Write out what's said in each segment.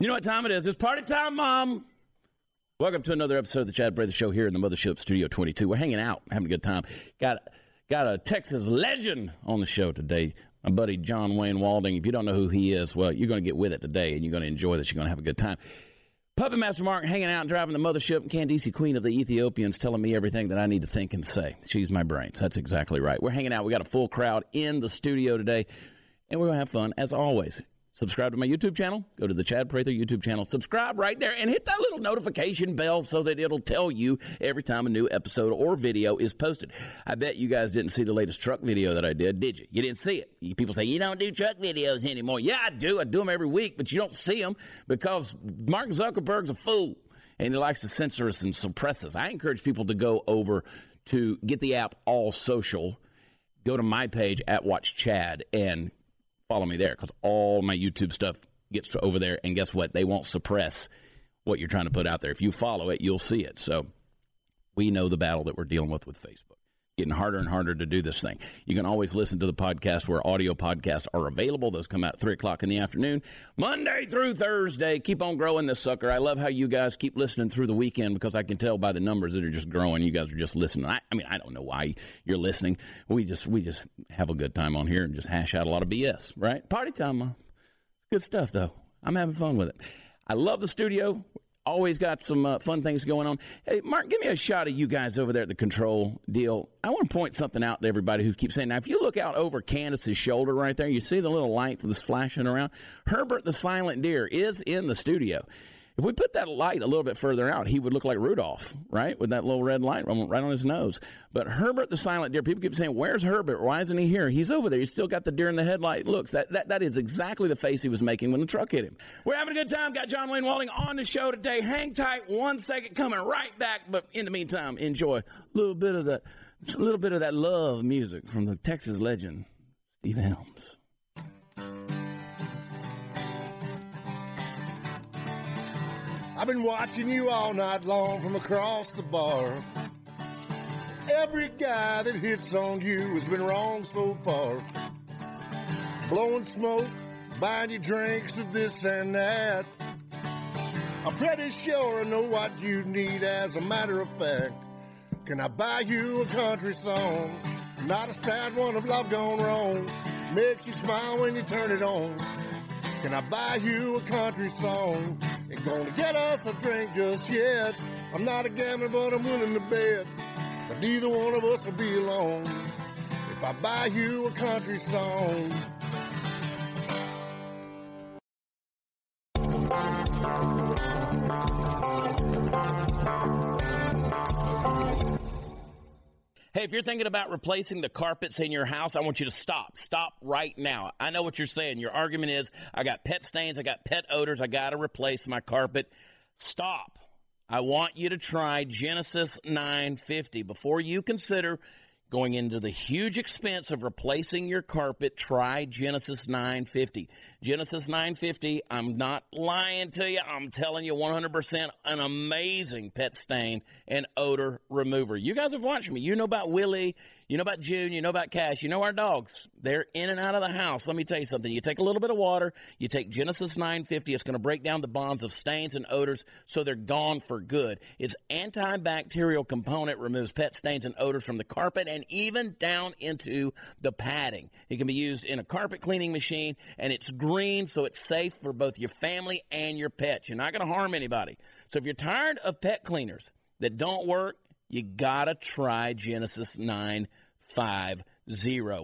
You know what time it is? It's party time, Mom. Welcome to another episode of the Chad Prather Show here in the Mothership Studio 22. We're hanging out, having a good time. Got got a Texas legend on the show today. My buddy John Wayne Walding. If you don't know who he is, well, you're going to get with it today, and you're going to enjoy this. You're going to have a good time. Puppet Master Mark hanging out and driving the mothership. Candice, Queen of the Ethiopians, telling me everything that I need to think and say. She's my brains. That's exactly right. We're hanging out. We got a full crowd in the studio today, and we're going to have fun as always. Subscribe to my YouTube channel. Go to the Chad Prather YouTube channel. Subscribe right there and hit that little notification bell so that it'll tell you every time a new episode or video is posted. I bet you guys didn't see the latest truck video that I did, did you? You didn't see it. People say, you don't do truck videos anymore. Yeah, I do. I do them every week, but you don't see them because Mark Zuckerberg's a fool and he likes to censor us and suppress us. I encourage people to go over to get the app All Social. Go to my page at Watch Chad and follow me there because all my YouTube stuff gets over there. And guess what? They won't suppress what you're trying to put out there. If you follow it, you'll see it. So we know the battle that we're dealing with with Facebook. Getting harder and harder to do this thing. You can always listen to the podcast where audio podcasts are available. Those come out at 3 o'clock in the afternoon, Monday through Thursday. Keep on growing this sucker. I love how you guys keep listening through the weekend because I can tell by the numbers that are just growing. You guys are just listening. I, I mean, I don't know why you're listening. We just we just have a good time on here and just hash out a lot of BS, right? Party time, Mom. It's good stuff, though. I'm having fun with it. I love the studio. Always got some uh, fun things going on. Hey, Mark, give me a shot of you guys over there at the control deal. I want to point something out to everybody who keeps saying, now, if you look out over Candace's shoulder right there, you see the little light that's flashing around? Herbert the Silent Deer is in the studio. If we put that light a little bit further out, he would look like Rudolph, right? With that little red light right on his nose. But Herbert the silent deer, people keep saying, Where's Herbert? Why isn't he here? He's over there. He's still got the deer in the headlight looks. That, that, that is exactly the face he was making when the truck hit him. We're having a good time. Got John Wayne Walding on the show today. Hang tight one second, coming right back. But in the meantime, enjoy a little bit of that, a little bit of that love music from the Texas legend, Steve Helms. I've been watching you all night long from across the bar. Every guy that hits on you has been wrong so far. Blowing smoke, buying you drinks of this and that. I'm pretty sure I know what you need as a matter of fact. Can I buy you a country song? Not a sad one of love gone wrong. Makes you smile when you turn it on. Can I buy you a country song? Ain't gonna get us a drink just yet. I'm not a gambler, but I'm willing to bet that neither one of us will be alone if I buy you a country song. If you're thinking about replacing the carpets in your house, I want you to stop. Stop right now. I know what you're saying. Your argument is I got pet stains, I got pet odors, I got to replace my carpet. Stop. I want you to try Genesis 950 before you consider going into the huge expense of replacing your carpet. Try Genesis 950. Genesis 950, I'm not lying to you. I'm telling you 100% an amazing pet stain and odor remover. You guys have watched me. You know about Willie. You know about June. You know about Cash. You know our dogs. They're in and out of the house. Let me tell you something. You take a little bit of water. You take Genesis 950. It's going to break down the bonds of stains and odors so they're gone for good. Its antibacterial component removes pet stains and odors from the carpet and even down into the padding. It can be used in a carpet cleaning machine and it's green, so it's safe for both your family and your pets. You're not going to harm anybody. So if you're tired of pet cleaners that don't work, you gotta try Genesis 950.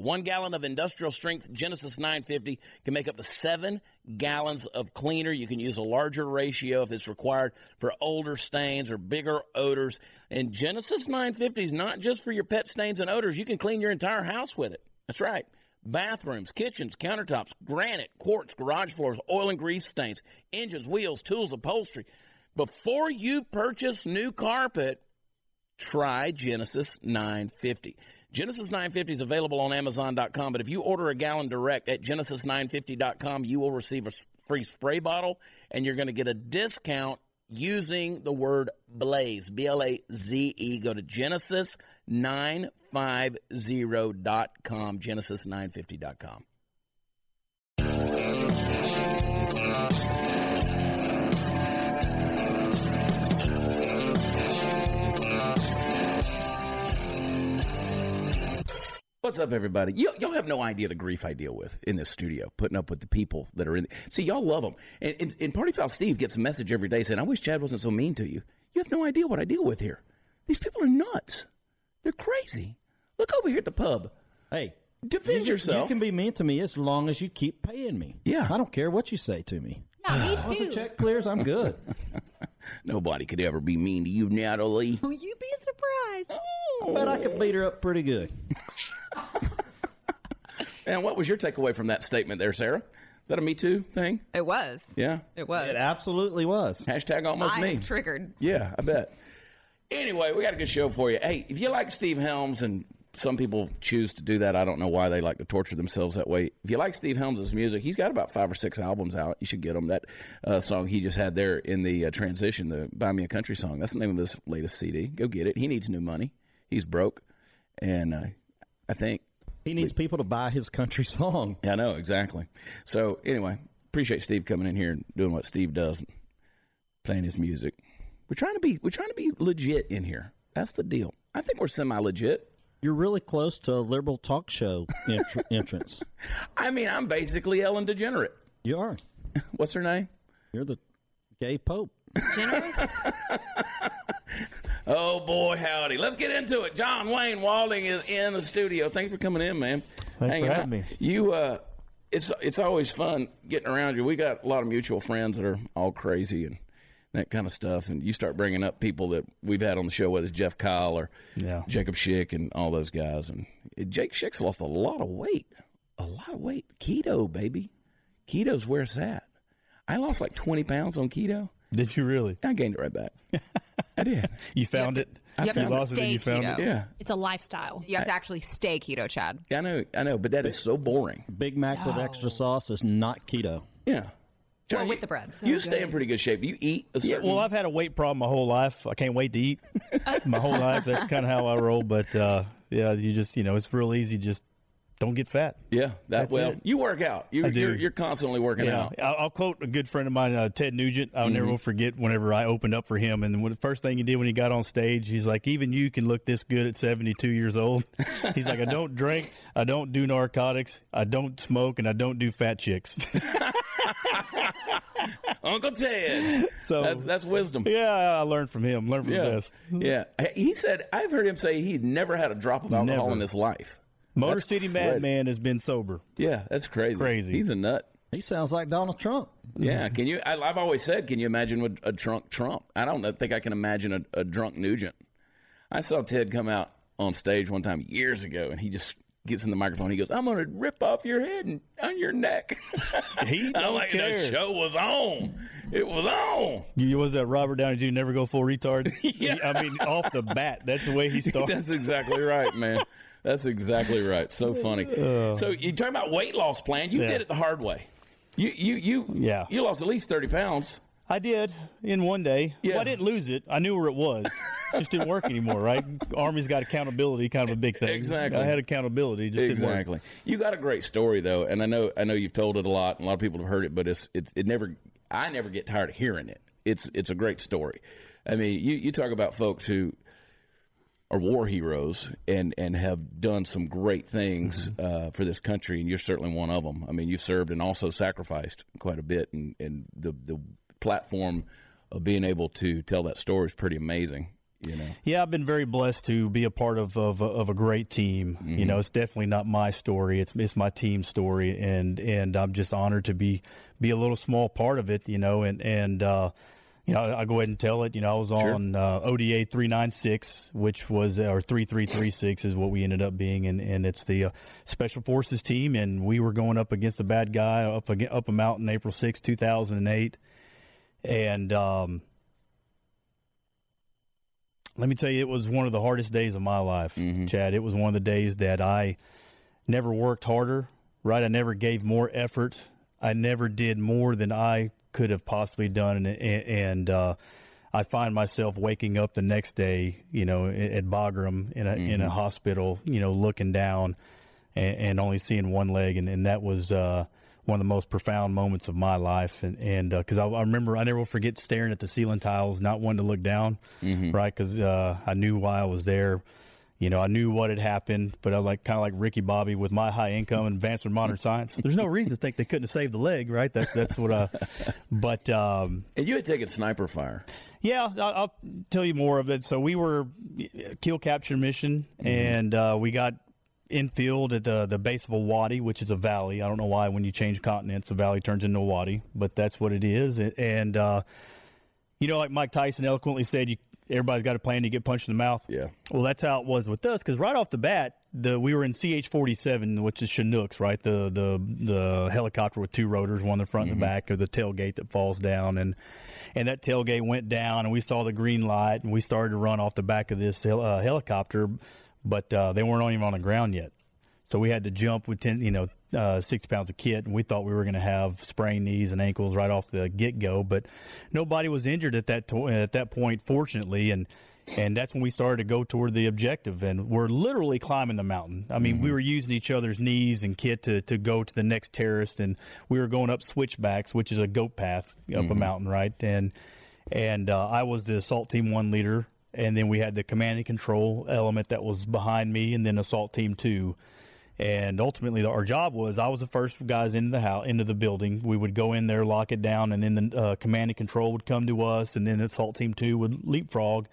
One gallon of industrial strength Genesis 950 can make up to seven gallons of cleaner. You can use a larger ratio if it's required for older stains or bigger odors. And Genesis 950 is not just for your pet stains and odors. You can clean your entire house with it. That's right bathrooms, kitchens, countertops, granite, quartz, garage floors, oil and grease stains, engines, wheels, tools, upholstery. Before you purchase new carpet, try Genesis 950. Genesis 950 is available on Amazon.com, but if you order a gallon direct at Genesis950.com, you will receive a free spray bottle and you're going to get a discount using the word blaze, B L A Z E. Go to Genesis950.com, Genesis950.com. What's up, everybody? You, y'all have no idea the grief I deal with in this studio, putting up with the people that are in. See, y'all love them. And, and, and Party Foul Steve gets a message every day saying, I wish Chad wasn't so mean to you. You have no idea what I deal with here. These people are nuts. They're crazy. Look over here at the pub. Hey, Defend you, yourself. You can be mean to me as long as you keep paying me. Yeah. I don't care what you say to me. Yeah, me Once the check clears, I'm good. Nobody could ever be mean to you, Natalie. Will you be surprised? Oh. but I could beat her up pretty good. And what was your takeaway from that statement there, Sarah? Is that a Me Too thing? It was. Yeah. It was. It absolutely was. Hashtag almost I me. triggered. Yeah, I bet. Anyway, we got a good show for you. Hey, if you like Steve Helms, and some people choose to do that, I don't know why they like to torture themselves that way. If you like Steve Helms' music, he's got about five or six albums out. You should get him. That uh, song he just had there in the uh, transition, the Buy Me a Country song, that's the name of this latest CD. Go get it. He needs new money. He's broke. And uh, I think He needs people to buy his country song. yeah, I know exactly. So anyway, appreciate Steve coming in here and doing what Steve does, playing his music. We're trying to be we're trying to be legit in here. That's the deal. I think we're semi legit. You're really close to a liberal talk show entr- entrance. I mean, I'm basically Ellen DeGenerate. You are. What's her name? You're the gay pope. Generous? Oh boy, howdy! Let's get into it. John Wayne Walding is in the studio. Thanks for coming in, man. Thanks Hanging for out. having me. You, uh, it's it's always fun getting around you. We got a lot of mutual friends that are all crazy and that kind of stuff. And you start bringing up people that we've had on the show, whether it's Jeff Kyle or Yeah. Jacob Schick and all those guys. And Jake Schick's lost a lot of weight, a lot of weight. Keto, baby, keto's where it's at. I lost like twenty pounds on keto. Did you really? I gained it right back. I did. You found it. You have to lost it and stay you found keto. it. Yeah, It's a lifestyle. You have to actually stay keto, Chad. I know, I know, but that is so boring. Big Mac with extra sauce is not keto. Yeah. John, Well, with you- the bread. you stay in pretty good shape. You eat a Yeah, well, I've had a weight problem my whole life. I can't wait to eat my whole life. That's kind of how I roll. But uh, yeah, you just you know it's real easy. Just don't get fat. yeah, that That's well. it. You work out. You, I do. You're, you're constantly working Yeah, out. I'll, I'll quote a good friend of mine, uh, Ted Nugent. I'll Mm-hmm. never forget whenever I opened up for him, and when the first thing he did when he got on stage, he's like, "Even you can look this good at 72 years old." he's like, "I don't drink, I don't do narcotics, I don't smoke, and I don't do fat chicks." Uncle Ted. so That's that's wisdom. yeah, I learned from him. Learned from the best. yeah. He said I've heard him say he'd never had a drop of alcohol Never. in his life. Motor That's City. Madman has been sober. Yeah, that's crazy. Crazy. He's a nut. He sounds like Donald Trump. Yeah. Can you? I, I've always said, can you imagine what a drunk Trump? I don't think I can imagine a, a drunk Nugent. I saw Ted come out on stage one time years ago, and he just gets in the microphone. He goes, "I'm going to rip off your head and on your neck." He I'm don't like, the show was on. It was on. You was that Robert Downey Jr. never go full retard? Yeah. I mean, off the bat, that's the way he started. That's exactly right, man. That's exactly right. So funny. Uh. so you talking about weight loss plan? You Yeah. did it the hard way. You you you Yeah. You lost at least thirty pounds. I did in one day. Yeah. Well, I didn't lose it. I knew where it was. It just didn't work anymore, right? Army's got accountability, kind of a big thing. Exactly. I had accountability, it just didn't work. Exactly. You got a great story though, and I know I know you've told it a lot, and a lot of people have heard it, but it's it's it never. I never get tired of hearing it. It's it's a great story. I mean, you you talk about folks who are war heroes and and have done some great things uh, for this country, and you're certainly one of them. I mean, you've served and also sacrificed quite a bit, and and the the platform of being able to tell that story is pretty amazing. You know. Yeah, I've been very blessed to be a part of of, of a great team. You know, it's definitely not my story; it's it's my team's story, and and I'm just honored to be be a little small part of it. You know, and and uh, you know, I'll go ahead and tell it. You know, I was on uh, ODA three nine six, which was or three three three six is what we ended up being, and and it's the uh, Special Forces team, and we were going up against a bad guy up up a mountain, April 6, two thousand and eight, and. um let me tell you, it was one of the hardest days of my life, Chad. It was one of the days that I never worked harder, right? I never gave more effort. I never did more than I could have possibly done. And, and uh, I find myself waking up the next day, you know, at Bagram in a, in a hospital, you know, looking down and, and only seeing one leg. And, and that was uh, one of the most profound moments of my life. And and because I, I remember, I never will forget staring at the ceiling tiles, not wanting to look down, right? Because uh, I knew why I was there. You know, I knew what had happened, but I like kind of like Ricky Bobby with my high income and advanced in modern science. There's no reason to think they couldn't have saved the leg, right? That's that's what I. But um, And you had taken sniper fire. yeah, I'll, I'll tell you more of it. So we were kill capture mission, and uh, we got infield at the the base of a wadi, which is a valley. I don't know why when you change continents, a valley turns into a wadi, but that's what it is. And uh, you know, like Mike Tyson eloquently said, you everybody's got a plan to get punched in the mouth. Yeah. Well, that's how it was with us because right off the bat, the we were in CH forty seven, which is Chinooks, right? The the the helicopter with two rotors, one in the front and the back, or the tailgate that falls down, and and that tailgate went down, and we saw the green light, and we started to run off the back of this hel- uh, helicopter, but uh, they weren't even on the ground yet. So we had to jump with ten, you know, uh, six pounds of kit, and we thought we were going to have sprained knees and ankles right off the get go. But nobody was injured at that to- at that point, fortunately, and and that's when we started to go toward the objective. And we're literally climbing the mountain. I mean, we were using each other's knees and kit to to go to the next terrace, and we were going up switchbacks, which is a goat path up a mountain, right? And and uh, I was the assault team one leader, and then we had the command and control element that was behind me, and then assault team two. And ultimately, our job was I was the first guys into the house, into the building. We would go in there, lock it down, and then the uh, command and control would come to us, and then assault team two would leapfrog,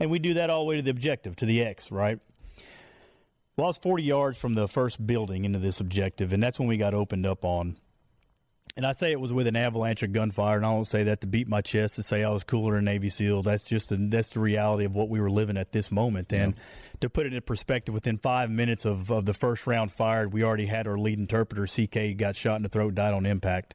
and we do that all the way to the objective, to the X, right? Well, I was 40 yards from the first building into this objective, and that's when we got opened up on. And I say it was with an avalanche of gunfire, and I don't say that to beat my chest to say I was cooler than Navy SEAL. That's just the, that's the reality of what we were living at this moment. And to put it in perspective, within five minutes of, of the first round fired, we already had our lead interpreter CK got shot in the throat, died on impact.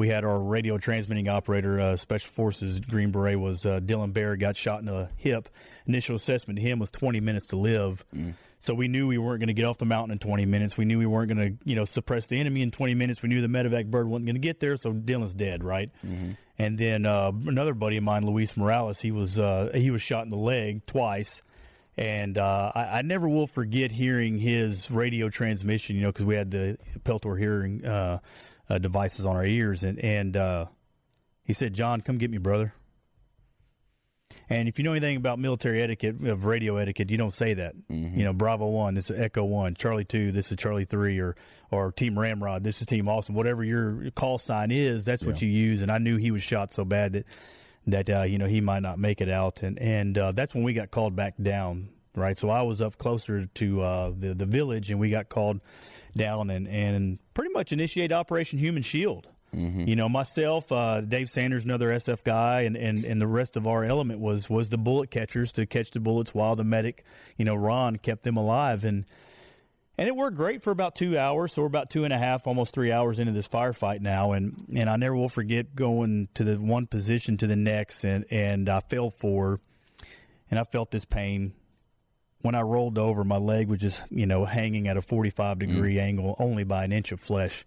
We had our radio transmitting operator, uh, Special Forces Green Beret, was uh, Dillon Behr, got shot in the hip. Initial assessment to him was 20 minutes to live. So we knew we weren't going to get off the mountain in 20 minutes. We knew we weren't going to, you know, suppress the enemy in 20 minutes. We knew the medevac bird wasn't going to get there, so Dillon's dead, right? And then uh, another buddy of mine, Luis Morales, he was uh, he was shot in the leg twice. And uh, I, I never will forget hearing his radio transmission, you know, because we had the Peltor hearing uh, uh, devices on our ears, and and uh, he said, "John, come get me, brother." And if you know anything about military etiquette of radio etiquette, you don't say that. You know, Bravo one, this is Echo one, Charlie two, this is Charlie three, or or Team Ramrod, this is Team Awesome. Whatever your call sign is, that's what you use. And I knew he was shot so bad that that uh, you know he might not make it out, and and uh, that's when we got called back down. Right, so I was up closer to uh, the the village, and we got called down and and pretty much initiate Operation Human Shield. You know, myself, uh, Dave Sanders, another SF guy, and, and, and the rest of our element was was the bullet catchers to catch the bullets while the medic, you know, Ron kept them alive, and and it worked great for about two hours. So we're about two and a half, almost three hours into this firefight now, and and I never will forget going to the one position to the next, and and I fell for, and I felt this pain. When I rolled over, my leg was just you know hanging at a forty five degree angle, only by an inch of flesh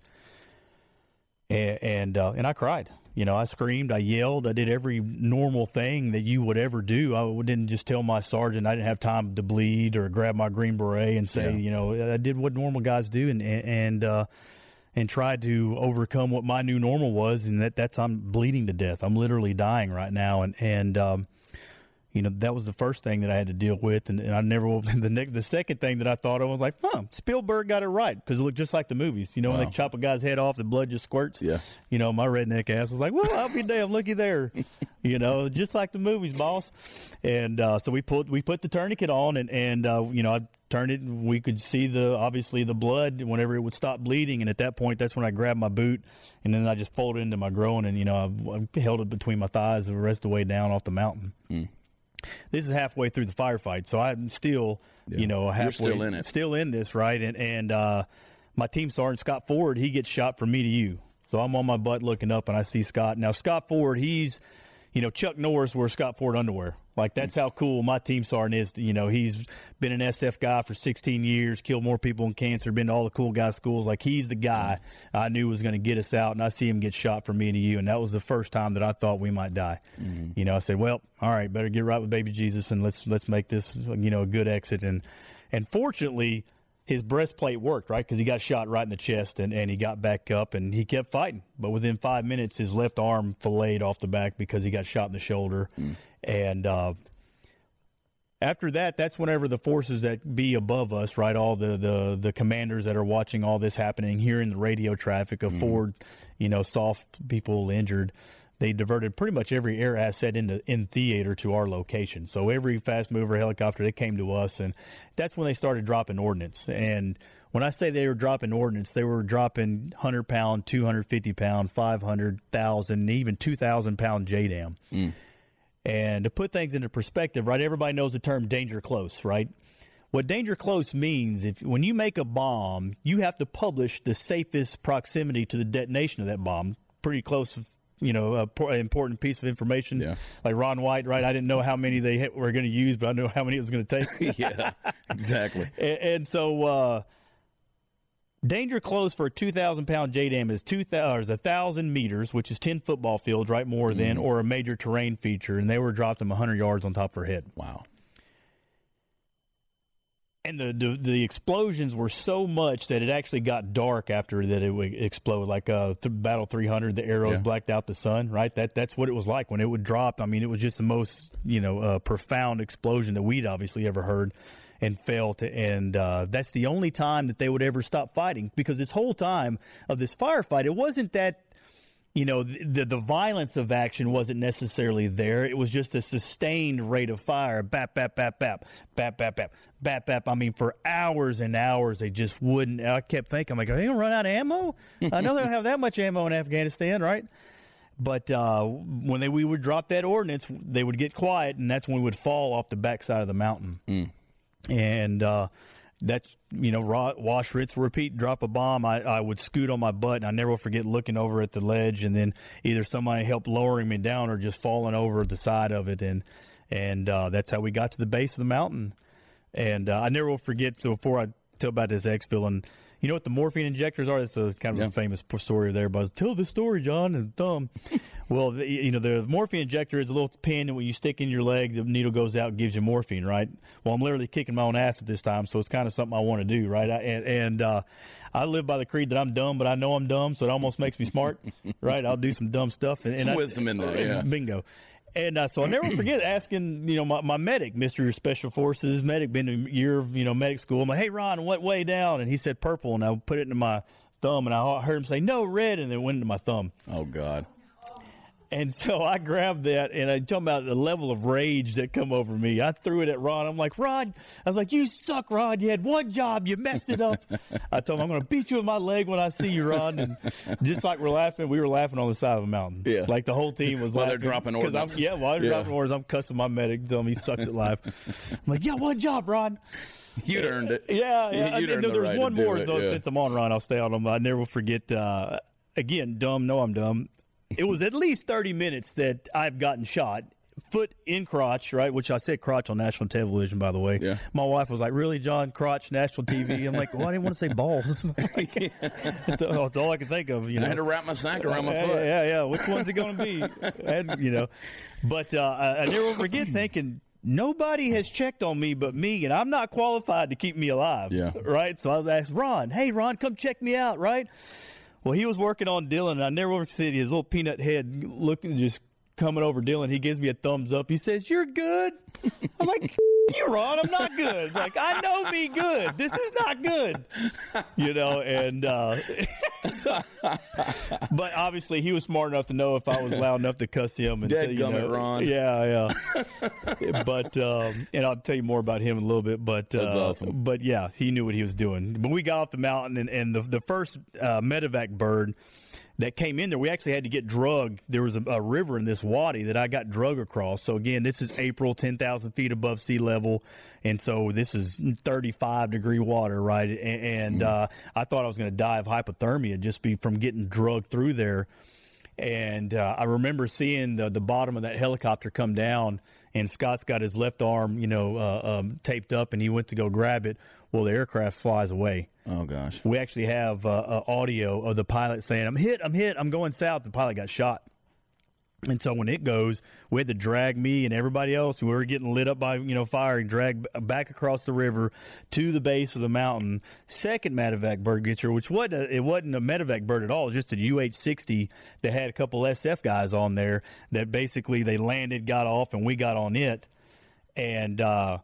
and and, uh, and I cried. You know, I screamed, I yelled, I did every normal thing that you would ever do. I didn't just tell my sergeant I didn't have time to bleed or grab my green beret and say, Yeah. you know, I did what normal guys do and and uh, and tried to overcome what my new normal was, and that that's I'm bleeding to death. I'm literally dying right now, and and um, you know that was the first thing that I had to deal with, and, and I never. The next, the second thing that I thought of was like, huh, Spielberg got it right because it looked just like the movies. You know, when they chop a guy's head off, the blood just squirts. Yeah. You know, my redneck ass was like, well, I'll be damned, looky there. you know, just like the movies, boss. And uh, so we put we put the tourniquet on, and and uh, you know I turned it, and we could see the obviously the blood whenever it would stop bleeding, and at that point, that's when I grabbed my boot, and then I just folded into my groin, and you know I, I held it between my thighs the rest of the way down off the mountain. This is halfway through the firefight, so I'm still, you know, halfway still in it. still in this, right? And and uh, my team sergeant Scott Ford, he gets shot from me to you. So I'm on my butt looking up, and I see Scott. Now Scott Ford, he's, you know, Chuck Norris wears Scott Ford underwear. Like that's how cool my team sergeant is. You know, he's been an SF guy for 16 years, killed more people in cancer, been to all the cool guy schools. Like he's the guy I knew was going to get us out, and I see him get shot from me to you, and that was the first time that I thought we might die. Mm-hmm. You know, I said, well, all right, better get right with baby Jesus, and let's let's make this you know a good exit. And and fortunately, his breastplate worked, right? Because he got shot right in the chest and, and he got back up and he kept fighting. But within five minutes, his left arm filleted off the back because he got shot in the shoulder. And uh, after that, that's whenever the forces that be above us, right, all the the the commanders that are watching all this happening, hearing the radio traffic of Ford, you know, soft people injured. They diverted pretty much every air asset into in theater to our location. So every fast mover helicopter that came to us, and that's when they started dropping ordnance. And when I say they were dropping ordnance, they were dropping hundred pound, two hundred fifty pound, five hundred thousand, even two thousand pound JDAM. Mm. And to put things into perspective, right? Everybody knows the term danger close, right? What danger close means, if when you make a bomb, you have to publish the safest proximity to the detonation of that bomb, pretty close, you know, a po- important piece of information. Yeah. Like Ron White, right? I didn't know how many they hit- were going to use, but I know how many it was going to take. yeah, exactly. and, and so, uh, danger close for a 2,000 pound JDAM is 2,000, is 1,000 meters, which is 10 football fields, right? More than, or a major terrain feature. And they were dropped them 100 yards on top of her head. Wow. And the, the the explosions were so much that it actually got dark after that it would explode. Like uh, th- Battle 300, the arrows Yeah. blacked out the sun. Right, that that's what it was like when it would drop. I mean, it was just the most you know uh, profound explosion that we'd obviously ever heard and felt. And uh, that's the only time that they would ever stop fighting because this whole time of this firefight, it wasn't that you know the the violence of action wasn't necessarily there. It was just a sustained rate of fire, bap bap bap bap bap bap bap bap bap. I mean, for hours and hours, they just wouldn't. I kept thinking, I'm like, are they gonna run out of ammo? I know they don't have that much ammo in Afghanistan, right? But uh, when they we would drop that ordinance, they would get quiet, and that's when we would fall off the backside of the mountain. And uh, that's you know ro- wash rinse repeat drop a bomb. I, I would scoot on my butt and i never will forget looking over at the ledge and then either somebody helped lowering me down or just falling over the side of it. And and uh, that's how we got to the base of the mountain. And uh, i never will forget so before i tell about this exfil and you know what the morphine injectors are? It's a kind of Yeah. a famous story there but tell the story john and thumb. Well the, you know the morphine injector is a little pin and when you stick in your leg the needle goes out and gives you morphine right? Well i'm literally kicking my own ass at this time so it's kind of something i want to do right? I, and, and uh, i live by the creed that i'm dumb but i know i'm dumb so it almost makes me smart right? I'll do some dumb stuff and, and Some I- wisdom in there, yeah. bingo and uh, so I'll never forget asking, you know, my, my medic, Mister Special Forces medic, been a year of you know medic school. I'm like, hey Ron, what way down? And he said purple, and I put it into my thumb, and I heard him say no red, and then it went into my thumb. Oh God. And so I grabbed that, and I talking about the level of rage that come over me. I threw it at Ron. I'm like, Ron, I was like, you suck, Ron. You had one job, you messed it up. I told him I'm going to beat you with my leg when I see you, Ron. And just like we're laughing, we were laughing on the side of a mountain. Yeah. like the whole team was While they're laughing dropping 'cause I'm- Yeah, while they're Yeah. dropping orders, I'm cussing my medic, telling him he sucks at life. I'm like, yeah, one job, Ron. You'd earned it. Yeah, yeah. You'd and earned the there's right one more it, yeah. Since I'm on Ron, I'll stay on them. I never will forget. Uh, again, dumb. No, I'm dumb. It was at least 30 minutes that I've gotten shot. Foot in crotch, right? Which I said crotch on national television, by the way. Yeah. My wife was like, "Really, John? Crotch, national TV?" I'm like, "Well, I didn't want to say balls." That's all that's all I could think of. You know, I had to wrap my sack around my yeah, foot. Yeah, yeah. Which one's it going to be? and, you know, but uh, I, I never forget thinking nobody has checked on me but me, and I'm not qualified to keep me alive. Yeah. Right. So I was asked Ron, "Hey, Ron, come check me out." Right. Well, he was working on Dillon, and I never will see his little peanut head looking just coming over Dillon. He gives me a thumbs up. He says, "You're good." I'm like. You Ron, I'm not good. Like I know me good. This is not good. You know, and uh so- but obviously he was smart enough to know if I was loud enough to cuss him and tell you know, Ron. Yeah, yeah. but um and I'll tell you more about him in a little bit. But uh, awesome. But yeah, he knew what he was doing. When we got off the mountain and, and the the first uh, medevac bird that came in there, we actually had to get drug. There was a, a river in this wadi that I got drug across. So again, this is April, ten thousand feet above sea level, and so this is thirty-five degree water, right? And, and uh, I thought I was going to die of hypothermia just be from getting drugged through there. And uh, I remember seeing the, the bottom of that helicopter come down, and Scott's got his left arm, you know, uh, um, taped up, and he went to go grab it. Well, the aircraft flies away. Oh gosh. We actually have uh, uh, audio of the pilot saying, "I'm hit, I'm hit, I'm going south." The pilot got shot. And so when it goes, we had to drag me and everybody else. We were getting lit up by you know fire and drag back across the river to the base of the mountain. Second medevac bird gets here, which wasn't a, it wasn't a medevac bird at all. It was just a UH-60 that had a couple SF guys on there. That basically they landed, got off, and we got on it. And uh,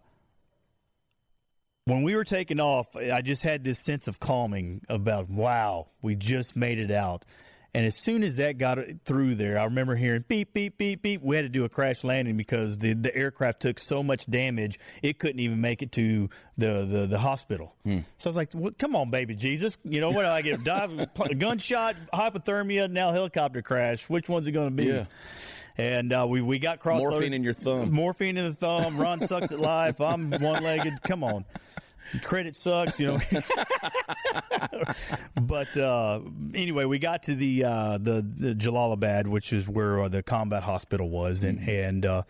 when we were taking off, I just had this sense of calming about, wow, we just made it out. And as soon as that got through there, I remember hearing beep, beep, beep, beep. We had to do a crash landing because the, the aircraft took so much damage, it couldn't even make it to the, the, the hospital. Hmm. So I was like, well, come on, baby Jesus. You know what? do I get a dive, gunshot, hypothermia, now helicopter crash. Which one's it going to be? Yeah. And uh, we, we got cross Morphine in your thumb. Morphine in the thumb. Ron sucks at life. I'm one legged. Come on. Credit sucks, you know. but uh, anyway, we got to the, uh, the the Jalalabad, which is where uh, the combat hospital was, and and uh,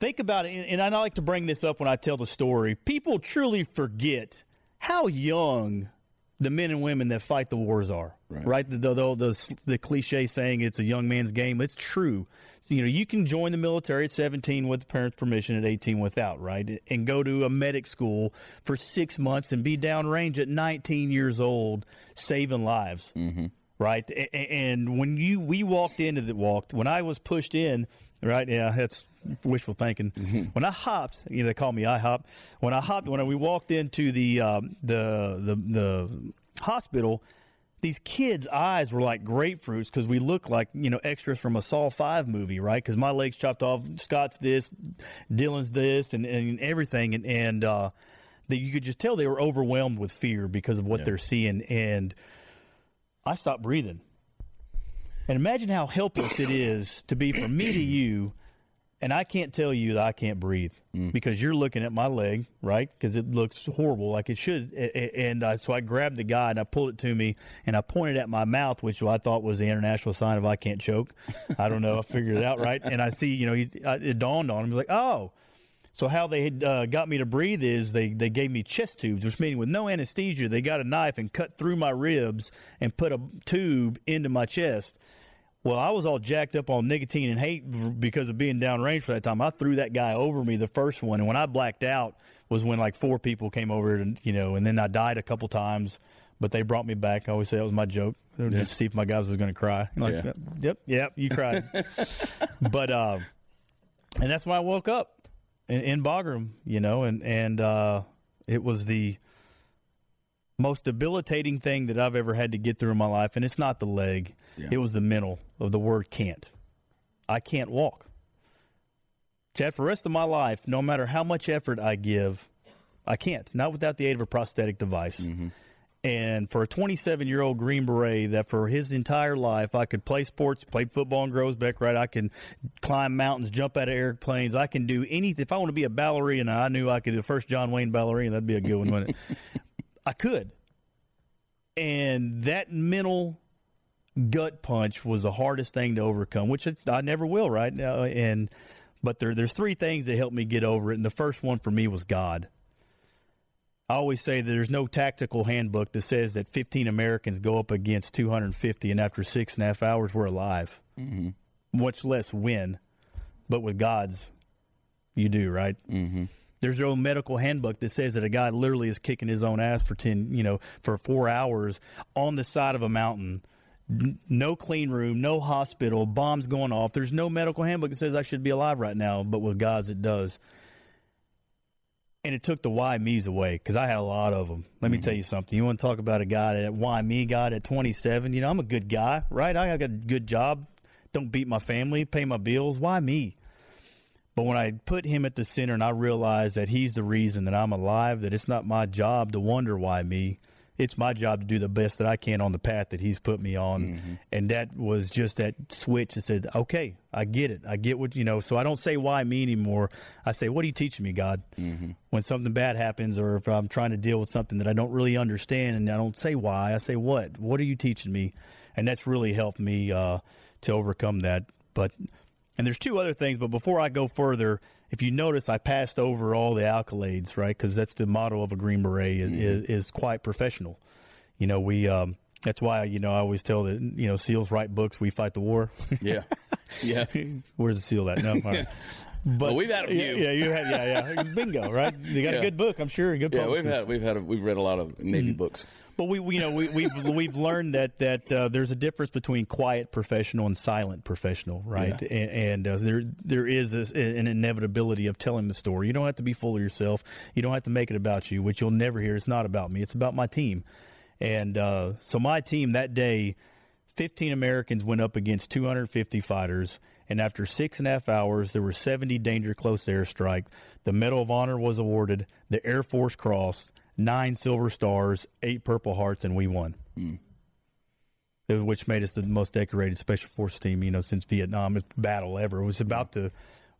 think about it. And I like to bring this up when I tell the story. People truly forget how young the men and women that fight the wars are. Right, the, the, the, the the cliche saying it's a young man's game. It's true. So, you know, you can join the military at 17 with parents' permission, at 18 without, right? And go to a medic school for six months and be downrange at 19 years old, saving lives. Mm-hmm. Right, A- a- and when you we walked into the walked when I was pushed in, right? Yeah, that's wishful thinking. When I hopped, you know, they call me I hop. When I hopped, when we walked into the um, the the the hospital, these kids' eyes were like grapefruits because we look like you know extras from a Saw Five movie, right? Because my legs chopped off, Scott's this, Dillon's this, and, and everything, and and uh, that you could just tell they were overwhelmed with fear because of what they're seeing, and I stopped breathing. And imagine how helpless it is to be from me to you, and I can't tell you that I can't breathe because you're looking at my leg, right? Because it looks horrible, like it should. And I, so I grabbed the guy and I pulled it to me, and I pointed at my mouth, which I thought was the international sign of I can't choke. I don't know. I figured it out, right? And I see, you know, he, I- it dawned on him. He's like, "Oh." So how they had uh, got me to breathe is they, they gave me chest tubes, which meaning with no anesthesia, they got a knife and cut through my ribs and put a tube into my chest. Well, I was all jacked up on nicotine and hate because of being downrange for that time. I threw that guy over me the first one, and when I blacked out was when like four people came over, and you know, and then I died a couple times, but they brought me back. I always say that was my joke, just to see if my guys was going to cry. Like, Yeah. yep, yep, you cried. but uh, and that's why I woke up in, in Bagram, you know, and and uh, it was the most debilitating thing that I've ever had to get through in my life, and it's not the leg; it was the mental of the word "can't." I can't walk. Chad, for the rest of my life, no matter how much effort I give, I can't. Not without the aid of a prosthetic device. Mm-hmm. And for a 27 year old Green Beret, that for his entire life, I could play sports, played football in Groesbeck, right? I can climb mountains, jump out of airplanes. I can do anything. If I want to be a ballerina, I knew I could do the first John Wayne ballerina. That'd be a good one, wouldn't it? I could. And that mental gut punch was the hardest thing to overcome, which it's, I never will, right? now. And but there, there's three things that helped me get over it, and the first one for me was God. I always say that there's no tactical handbook that says that 15 Americans go up against 250, and after six and a half hours, we're alive. Mm-hmm. Much less win. But with God's, you do, right? Mm-hmm. There's no medical handbook that says that a guy literally is kicking his own ass for 10, you know, for four hours on the side of a mountain. No clean room, no hospital, bombs going off. There's no medical handbook that says I should be alive right now, but with God's, it does and it took the why me's away because I had a lot of them. Let me mm-hmm. tell you something. You want to talk about a guy that why me got at 27? You know, I'm a good guy, right? I got a good job. Don't beat my family, pay my bills. Why me? But when I put him at the center and I realize that he's the reason that I'm alive, that it's not my job to wonder why me. It's my job to do the best that I can on the path that he's put me on. And that was just that switch that said, okay, I get it. I get what, you know, so I don't say why me anymore. I say, what are you teaching me, God? When something bad happens or if I'm trying to deal with something that I don't really understand and I don't say why, I say, what? What are you teaching me? And that's really helped me uh, to overcome that. But and there's two other things, but before I go further, if you notice, I passed over all the accolades, right? Because that's the motto of a Green Beret is, is, is quite professional. You know, we um, that's why you know I always tell that you know SEALs write books, we fight the war. Yeah. Yeah. Where's the SEAL at? No, all right. But Well, we've had a few. Yeah, yeah, you had, yeah, yeah. Bingo, right? You got Yeah. a good book, I'm sure. A good Yeah, we've had we've had a, we've read a lot of Navy books. But we, we you know, we, we've we've learned that that uh, there's a difference between quiet professional and silent professional, right? Yeah. And, and uh, there there is this, an inevitability of telling the story. You don't have to be full of yourself. You don't have to make it about you, which you'll never hear. It's not about me. It's about my team. And uh, so my team that day, 15 Americans went up against 250 fighters. And after six and a half hours, there were 70 danger close airstrike. The Medal of Honor was awarded. The Air Force Cross, nine Silver Stars, eight Purple Hearts, and we won. Uh, Which made us the most decorated Special Forces team, you know, since Vietnam battle ever. It was about to,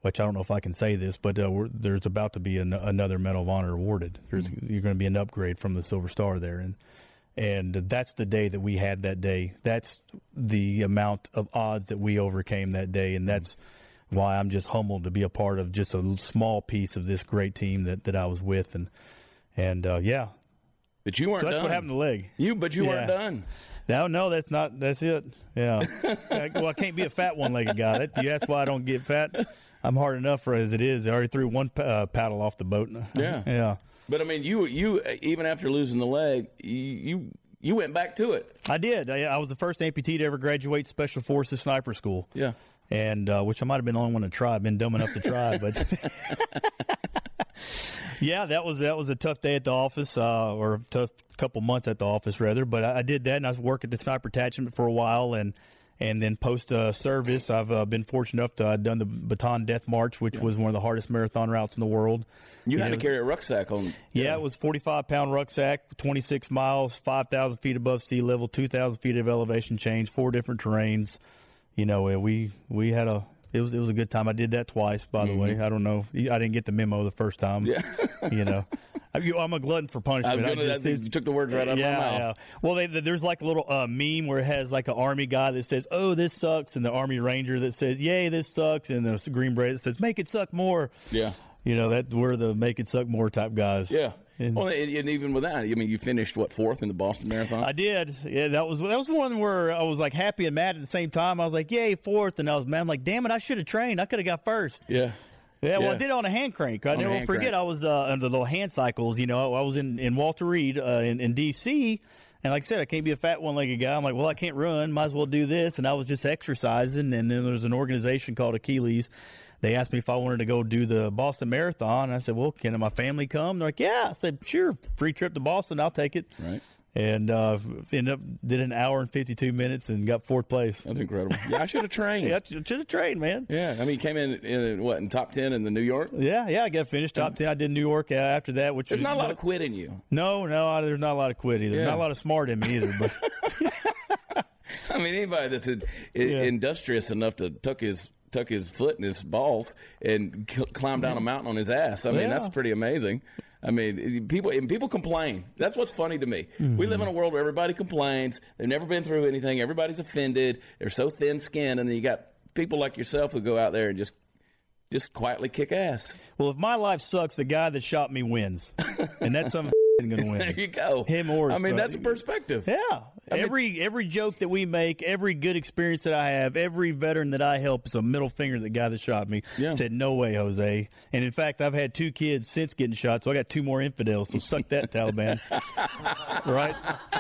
which I don't know if I can say this, but uh, we're, there's about to be an, another Medal of Honor awarded. There's you're going to be an upgrade from the Silver Star there, and and that's the day that we had that day. That's the amount of odds that we overcame that day, and that's why I'm just humbled to be a part of just a small piece of this great team that, that I was with, and and uh, yeah, But you weren't so that's done. what happened to the leg. You, but you weren't done. No, no, that's not. That's it. Yeah. I- well, I can't be a fat one-legged guy. That, you ask why I don't get fat? I'm hard enough for as it is. I already threw one uh, paddle off the boat. Yeah. Yeah. But I mean, you, you even after losing the leg, you, you, you went back to it. I did. I, I was the first amputee to ever graduate Special Forces Sniper School. Yeah. And uh, which I might have been the only one to try. I've been dumb enough to try, but yeah, that was that was a tough day at the office, uh, or a tough couple months at the office rather. But I, I did that, and I was working at the sniper attachment for a while, and and then post uh, service, I've uh, been fortunate enough to I've done the Bataan Death March, which was one of the hardest marathon routes in the world. You had know, to carry a rucksack on. yeah, it was 45 pound rucksack, 26 miles, 5,000 feet above sea level, 2,000 feet of elevation change, four different terrains. You know, we we had a it was it was a good time. I did that twice, by the way. I don't know, I didn't get the memo the first time. Yeah. you know, I, you- I'm a glutton for punishment. I gonna, just- that- you took the words right out of yeah, my mouth. yeah. Well, they, there's like a little uh, meme where it has like an army guy that says, "Oh, this sucks," and the army ranger that says, "Yay, this sucks," and the green beret that says, "Make it suck more." Yeah. You know that we're the make it suck more type guys. Yeah. And- well, and, and even with that, I mean, you finished what fourth in the Boston Marathon. I did. Yeah, that was that was one where I was like happy and mad at the same time. I was like, "Yay, fourth. and I was mad. I'm like, "Damn it, I should have trained. I could have got first. yeah. Yeah, well, Yeah. I did it on a hand crank. I On never forget. crank. I was uh, on the little hand cycles. You know, I was in, in Walter Reed uh, in, in D.C. And like I said, I can't be a fat one-legged guy. I'm like, well, I can't run. Might as well do this. And I was just exercising. And then there's an organization called Achilles. They asked me if I wanted to go do the Boston Marathon. And I said, well, can my family come? They're like, yeah. I said, sure. Free trip to Boston. I'll take it. Right. And uh, ended up did an hour and 52 minutes and got fourth place. That's incredible. Yeah, I should have trained. Yeah, should have trained, man. Yeah, I mean, you came in, in what in top ten in the New York. Yeah, yeah, I got finished top ten. I did New York uh, after that, which There's was not a lot of quit in you. No, no, I- there's not a lot of quit either. Yeah. Not a lot of smart in me either. But I mean, anybody that's in, in- Yeah. industrious enough to tuck his tuck his foot in his balls and c- climb down a mountain on his ass. I mean, Yeah. that's pretty amazing. I mean, eh, people and people complain. That's what's funny to me. We live in a mm-hmm. world where everybody complains. They've never been through anything. Everybody's offended. They're so thin-skinned, and then you got people like yourself who go out there and just just quietly kick ass. well, if my life sucks, the guy that shot me wins, and that's something going to There you go. Him or I mean, brother. that's a perspective. Yeah, every every joke that we make, every good experience that I have, every veteran that I help is a middle finger. to The guy that shot me Yeah. said, "No way, Jose." And in fact, I've had two kids since getting shot, so I got two more infidels. So suck that, Taliban. right?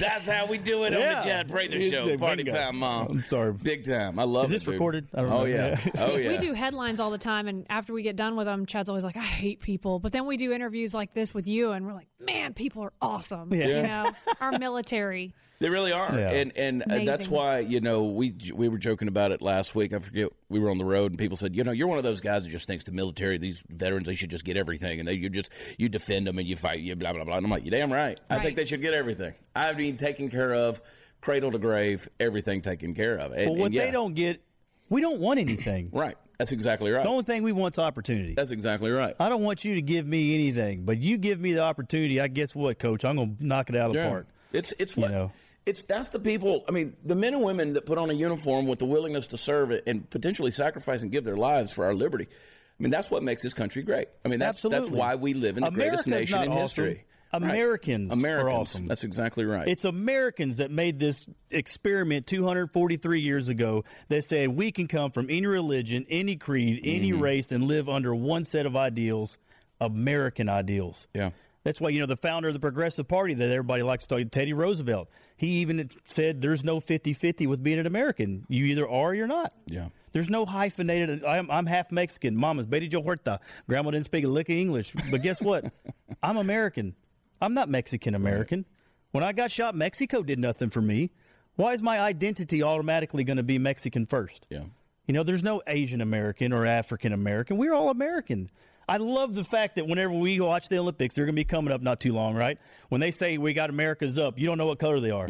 That's how we do it on the Chad Prather It's Show. Party bingo. time, mom. I'm sorry. Big time. I love Is it. this dude. recorded? I don't oh know. yeah. Oh yeah. We do headlines all the time, and after we get done with them, Chad's always like, "I hate people," but then we do interviews like this with you, and we're like, "Man, people are awesome." Yeah. You know, our military. They really are, Yeah. and and uh, that's why you know we we were joking about it last week. I forget we were on the road, and people said, you know, you're one of those guys that just thinks the military, these veterans, they should just get everything, and they you just you defend them and you fight, you blah blah blah. And I'm like, you damn right. I think they should get everything. I mean, taken care of, cradle to grave, everything taken care of. And, But what and yeah, they don't get, we don't want anything. right? That's exactly right. The only thing we want is opportunity. That's exactly right. I don't want you to give me anything, but you give me the opportunity. I guess what, Coach? I'm gonna knock it out of the Yeah. park. It's it's You what know. it's that's the people. I mean, the men and women that put on a uniform with the willingness to serve it and potentially sacrifice and give their lives for our liberty. I mean, that's what makes this country great. I mean, that's Absolutely. that's why we live in the greatest nation in awesome. history. Right. Americans are Americans. awesome. That's exactly right. It's Americans that made this experiment 243 years ago that said we can come from any religion, any creed, any Mm-hmm. race, and live under one set of ideals, American ideals. yeah. That's why you know the founder of the Progressive Party that everybody likes to talk, Teddy Roosevelt. He even said there's no 50-50 with being an American. You either are or you're not. Yeah. There's no hyphenated. I'm, I'm half Mexican. Mama's Betty Jo Huerta. Grandma didn't speak a lick of English. But guess what? I'm American. I'm not Mexican American. When I got shot, Mexico did nothing for me. Why is my identity automatically going to be Mexican first? Yeah. You know, there's no Asian American or African American. We're all American. I love the fact that whenever we watch the Olympics, they're going to be coming up not too long, right? When they say we got America's up, you don't know what color they are.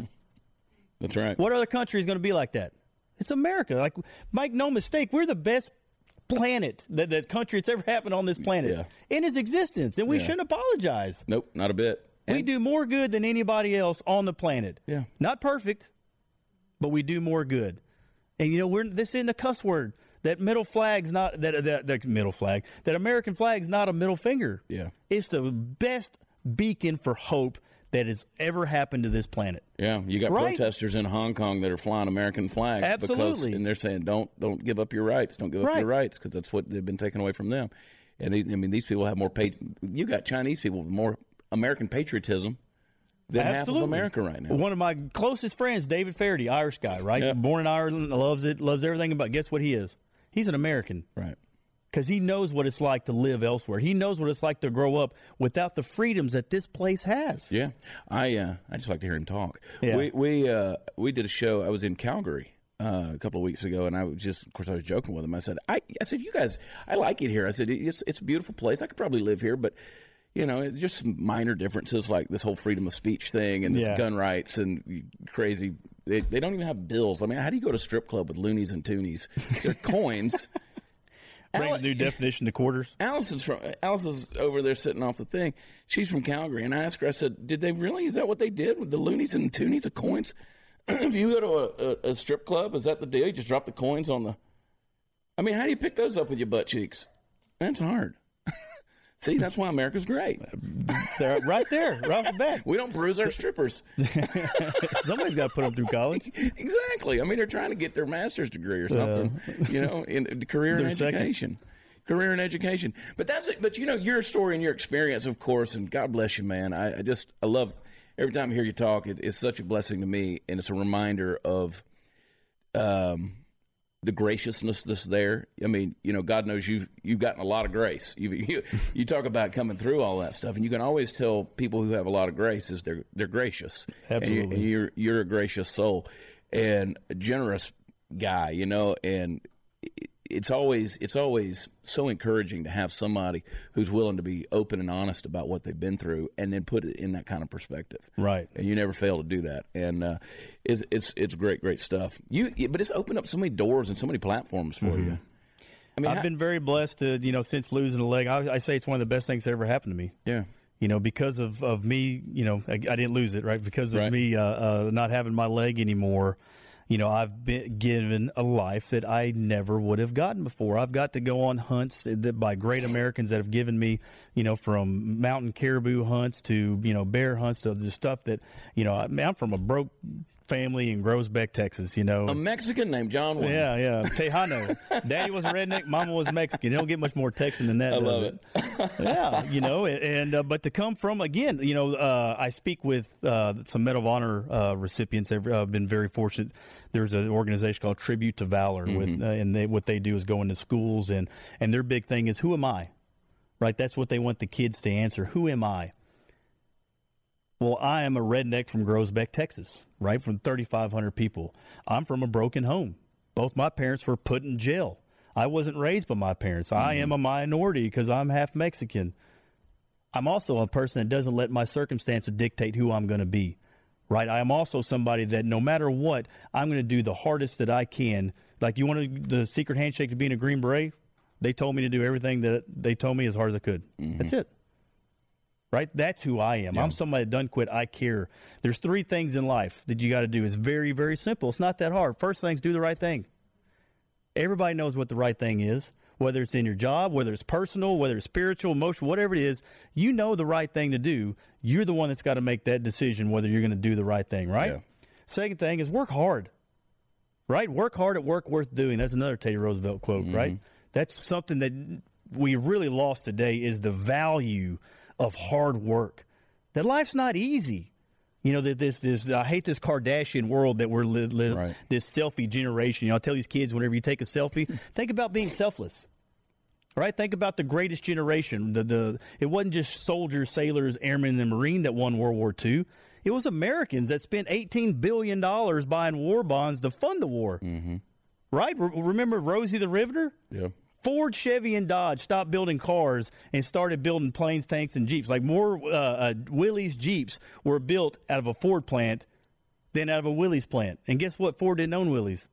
That's right. What other country is going to be like that? It's America. Like, make no mistake, we're the best planet that, that country that's ever happened on this planet Yeah. in its existence, and we Yeah. shouldn't apologize. Nope, not a bit. we do more good than anybody else on the planet. Yeah. Not perfect, but we do more good. And you know, we're this isn't a cuss word. That middle flag's not that that, that middle flag. That American flag's not a middle finger. Yeah. It's the best beacon for hope that has ever happened to this planet. Yeah, you got Right. protesters in Hong Kong that are flying American flags because, Absolutely. and they're saying don't don't give up your rights, don't give up Right. your rights because that's what they've been taken away from them. And they, I mean, these people have more. pat- You got Chinese people with more American patriotism than half of America right now. One of my closest friends, David Faraday, Irish guy, right? Born in Ireland, loves it, loves everything about. Guess what he is? He's an American Right. Because he knows what it's like to live elsewhere. He knows what it's like to grow up without the freedoms that this place has. Yeah, I uh, I just like to hear him talk. Yeah. We we uh, we did a show. I was in Calgary uh, a couple of weeks ago, and I was just, of course, I was joking with him. I said, I, I said, you guys, I like it here. I said, it's it's a beautiful place. I could probably live here, but you know, just some minor differences like this whole freedom of speech thing and this Yeah. gun rights and crazy. They, they don't even have bills. I mean, how do you go to a strip club with loonies and toonies? They're coins. Bring Ale- the new definition to quarters. Allison's from Allison's over there sitting off the thing. She's from Calgary, and I asked her. I said, "Did they really? Is that what they did with the loonies and toonies of coins? if you go to a, a, a strip club, is that the deal? You just drop the coins on the. I mean, how do you pick those up with your butt cheeks? That's hard. See, that's why America's great. They're right there, right off the bat. We don't bruise our strippers. Somebody's got to put them through college. exactly. I mean, they're trying to get their master's degree or something. you know, in, career in Their second. education. Career and education. But that's it. But you know, your story and your experience, of course, and God bless you, man. I, I just I love every time I hear you talk. It, it's such a blessing to me, and it's a reminder of um the graciousness that's there. I mean, you know, God knows you've you've gotten a lot of grace. You, you you talk about coming through all that stuff, and you can always tell people who have a lot of grace is they're they're gracious. And you- Absolutely. and you're you're a gracious soul and a generous guy, you know, and it- it's always it's always so encouraging to have somebody who's willing to be open and honest about what they've been through, and then put it in that kind of perspective. Right. And you never fail to do that, and uh, it's it's it's great great stuff. You but it's opened up so many doors and so many platforms for you. I mean, I've how- been very blessed to, you know, since losing a leg, I, I say it's one of the best things that ever happened to me. yeah. You know, because of, of me, you know, I, I didn't lose it, right? Because of Right. me uh, uh, not having my leg anymore, you know, I've been given a life that I never would have gotten before. I've got to go on hunts that by great Americans that have given me, you know, from mountain caribou hunts to, you know, bear hunts to the stuff that, you know, I mean, I'm from a broke family in Groesbeck, Texas, you know. A Mexican named John Wayne. Yeah, yeah. Tejano. Daddy was a redneck. Mama was Mexican. You don't get much more Texan than that. I love it? yeah, you know, and uh, but to come from again, you know, uh, I speak with uh, some Medal of Honor uh, recipients. I've uh, been very fortunate. There's an organization called Tribute to Valor, with, uh, and they, what they do is go into schools and and their big thing is who am I, right? That's what they want the kids to answer. Who am I? Well, I am a redneck from Groesbeck, Texas, right? From 3,500 people. I'm from a broken home. Both my parents were put in jail. I wasn't raised by my parents. I mm-hmm. am a minority because I'm half Mexican. I'm also a person that doesn't let my circumstances dictate who I'm going to be, right? I am also somebody that no matter what, I'm going to do the hardest that I can. Like you wanted the secret handshake to being a Green Beret? They told me to do everything that they told me as hard as I could. Mm-hmm. That's it right? That's who I am. I'm somebody that doesn't quit. I care. There's three things in life that you got to do. It's very, very simple. It's not that hard. First thing's do the right thing. Everybody knows what the right thing is, whether it's in your job, whether it's personal, whether it's spiritual, emotional, whatever it is. You know the right thing to do. You're the one that's got to make that decision whether you're going to do the right thing, right? Yeah. Second thing is work hard right? Work hard at work worth doing. That's another Teddy Roosevelt quote, right? Mm-hmm. That's something that we really lost today is the value of hard work. That life's not easy. You know that this this I hate this Kardashian world that we're li- li- Right. this selfie generation. You know, I tell these kids whenever you take a selfie, think about being selfless. Right? Think about the greatest generation. The the it wasn't just soldiers, sailors, airmen, and marine that won World War II. It was Americans that spent eighteen billion dollars buying war bonds to fund the war. Mm-hmm. Right? Re- remember Rosie the Riveter? Yeah. Ford, Chevy, and Dodge stopped building cars and started building planes, tanks, and Jeeps. Like more uh, uh, Willys Jeeps were built out of a Ford plant than out of a Willys plant. And guess what? Ford didn't own Willys.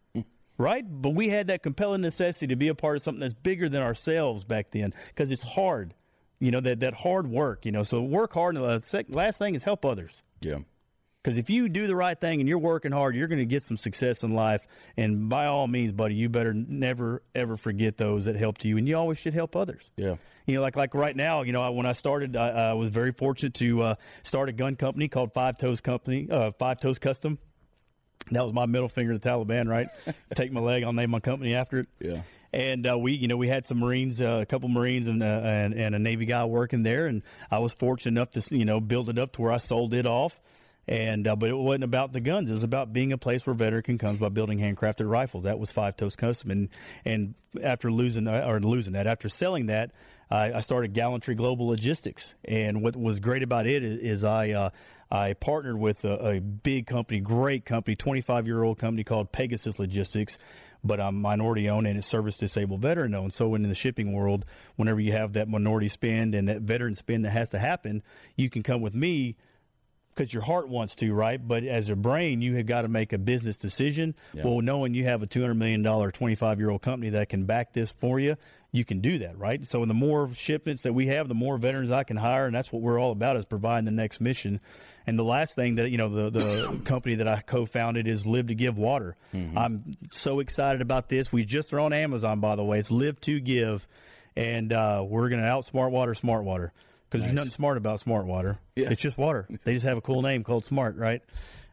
Right? But we had that compelling necessity to be a part of something that's bigger than ourselves back then because it's hard. You know, that, that hard work, you know. So work hard. And the sec- last thing is help others. Yeah. Because if you do the right thing and you're working hard, you're going to get some success in life. And by all means, buddy, you better never ever forget those that helped you, and you always should help others. Yeah. You know, like like right now, you know, I, when I started, I, I was very fortunate to uh, start a gun company called Five Toes Company, uh, Five Toes Custom. That was my middle finger to the Taliban, right? Take my leg, I'll name my company after it. Yeah. And uh, we, you know, we had some Marines, uh, a couple Marines, and, uh, and and a Navy guy working there, and I was fortunate enough to, you know, build it up to where I sold it off. And uh, but it wasn't about the guns; it was about being a place where veteran can come by building handcrafted rifles. That was Five Toes Custom, and and after losing uh, or losing that, after selling that, I, I started Gallantry Global Logistics. And what was great about it is, is I uh, I partnered with a, a big company, great company, 25 year old company called Pegasus Logistics. But I'm minority owned and it's service disabled veteran owned. So in the shipping world, whenever you have that minority spend and that veteran spend that has to happen, you can come with me because your heart wants to, right? But as a brain, you have got to make a business decision. Well, knowing you have a $200 million, 25 year old company that can back this for you, you can do that, right? So, the more shipments that we have, the more veterans I can hire. And that's what we're all about is providing the next mission. And the last thing that, you know, the, the company that I co founded is Live to Give Water. I'm so excited about this. We just are on Amazon, by the way. It's Live to Give. And uh, we're going to outsmart water, smart water because there's nothing smart about smart water. Yeah. It's just water. They just have a cool name called Smart, right?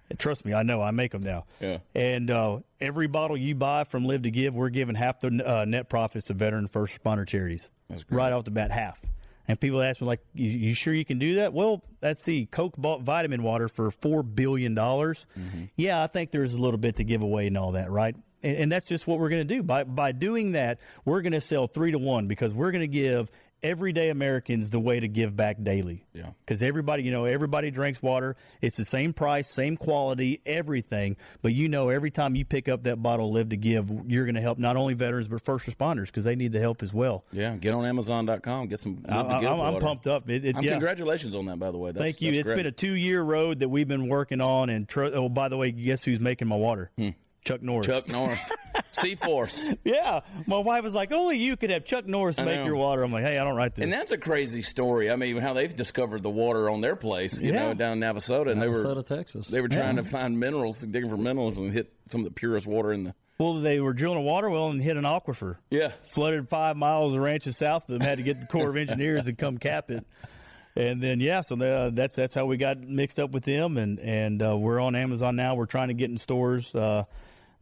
And trust me, I know. I make them now. Yeah. And uh, every bottle you buy from Live to Give, we're giving half the uh, net profits to veteran first responder charities. That's great. Right off the bat, half. And people ask me, like, you, you sure you can do that? Well, let's see. Coke bought vitamin water for $4 billion. Mm-hmm. Yeah, I think there's a little bit to give away and all that, right? And, and that's just what we're going to do. By, by doing that, we're going to sell three to one because we're going to give everyday Americans the way to give back daily. Yeah. Because everybody, you know, everybody drinks water. It's the same price, same quality, everything. But you know, every time you pick up that bottle, of Live to Give, you're going to help not only veterans but first responders because they need the help as well. Yeah. Get on Amazon.com. Get some. I, Live to Give am pumped up. It, it, I'm- yeah. Congratulations on that, by the way. That's, Thank you. It's great. been a two year road that we've been working on. And tr- oh, by the way, guess who's making my water? Hmm. Chuck Norris. Chuck Norris, C Force, Yeah. My wife was like, only you could have Chuck Norris make your water. I'm like, hey, I don't write this. and that's a crazy story. I mean, how they've discovered the water on their place, you Yeah. know, down in Navasota, and they were Navasota, Texas. they were trying to find minerals, digging for minerals, and hit some of the purest water in the. well, they were drilling a water well and hit an aquifer. Yeah, flooded five miles of ranches south of them. Had to get the Corps of Engineers to come cap it. And then yeah, so uh, that's that's how we got mixed up with them, and and uh, we're on Amazon now. We're trying to get in stores. Uh,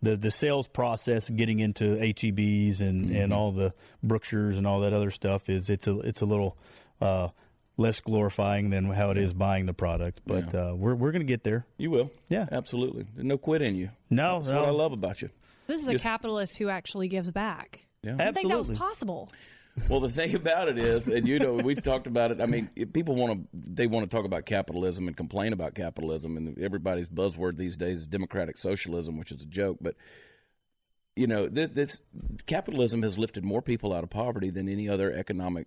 the the sales process, getting into HEBs and and all the Brookshires and all that other stuff is it's a it's a little uh, less glorifying than how it is buying the product. But uh, we're we're gonna get there. you will. Yeah. absolutely. There's no quit in you. No, That's no, what I love about you. This is a Yes. capitalist who actually gives back. Yeah. I think that was possible. Well, the thing about it is, and you know, we've talked about it. I mean, people want to, they want to talk about capitalism and complain about capitalism, and everybody's buzzword these days is democratic socialism, which is a joke. But you know, this, this capitalism has lifted more people out of poverty than any other economic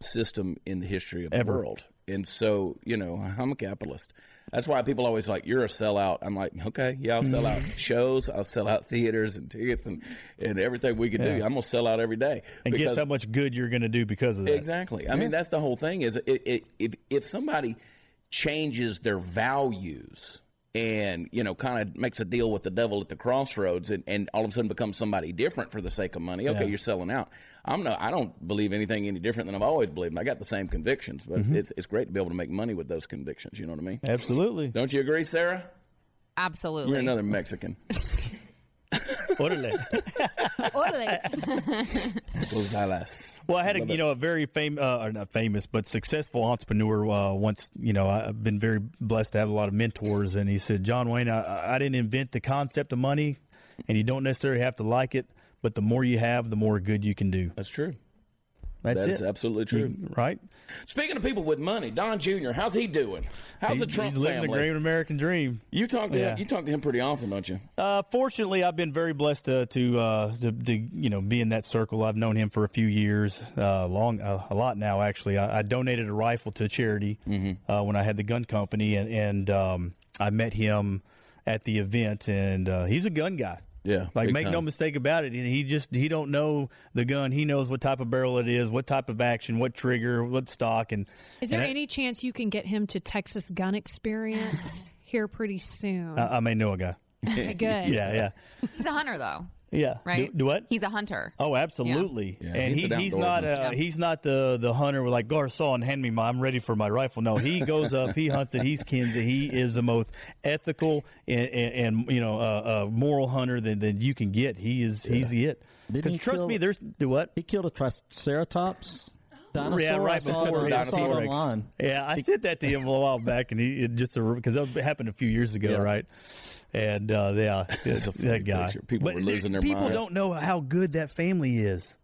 system in the history of Ever. the world. And so, you know, I'm a capitalist. That's why people always like, you're a sellout. I'm like, okay, yeah, I'll sell out shows, I'll sell out theaters and tickets and, and everything we can do. I'm gonna sell out every day. and because- guess how much good you're gonna do because of that. Exactly. I mean, that's the whole thing. Is it, it, if if somebody changes their values and you know kind of makes a deal with the devil at the crossroads and, and all of a sudden becomes somebody different for the sake of money okay you're selling out i'm no i don't believe anything any different than i've always believed i got the same convictions but mm-hmm. it's, it's great to be able to make money with those convictions you know what i mean Absolutely. don't you agree sarah Absolutely. you're another mexican Orale. Orale. Los Dallas. Well, I had a you know a very famous, uh, not famous, but successful entrepreneur. Uh, once you know, I've been very blessed to have a lot of mentors, and he said, "John Wayne, I, I didn't invent the concept of money, and you don't necessarily have to like it, but the more you have, the more good you can do." That's true. That's That it, is absolutely true. right? Speaking of people with money, Don Jr., how's he doing? How's the He- Trump he's living family? the great American dream. you talk to Yeah. him. You talk to him pretty often, don't you? Uh, fortunately, I've been very blessed to to, uh, to to you know be in that circle. I've known him for a few years, uh, long uh, a lot now. Actually, I, I donated a rifle to a charity uh, when I had the gun company, and, and um, I met him at the event, and uh, he's a gun guy. Yeah, like big make no mistake about it. And he just he don't know the gun. He knows what type of barrel it is, what type of action, what trigger, what stock, and Is there and I- any chance you can get him to Texas Gun Experience here pretty soon? I, I may know a guy. Good. Yeah, yeah, He's a hunter, though, yeah. right? Do, do what? He's a hunter. Oh, absolutely. Yeah, and he's he's he's not outdoorsman. uh, Yeah. he's not the the hunter with like Garcon and hand me my I'm ready for my rifle. No, he goes up, he hunts it, he's kins it. He is the most ethical and, and, and you know uh, uh, moral hunter that, that you can get. He is he's it. Didn't 'Cause he trust kill- me, there's do what? He killed a triceratops dinosaur. Yeah, right I saw before it, I saw it dinosaur. online. Yeah, I said that to him a while back, and he it just because that happened a few years ago, Yeah. right? And uh, yeah, a that guy. picture. People But were losing their minds. People mind. don't know how good that family is.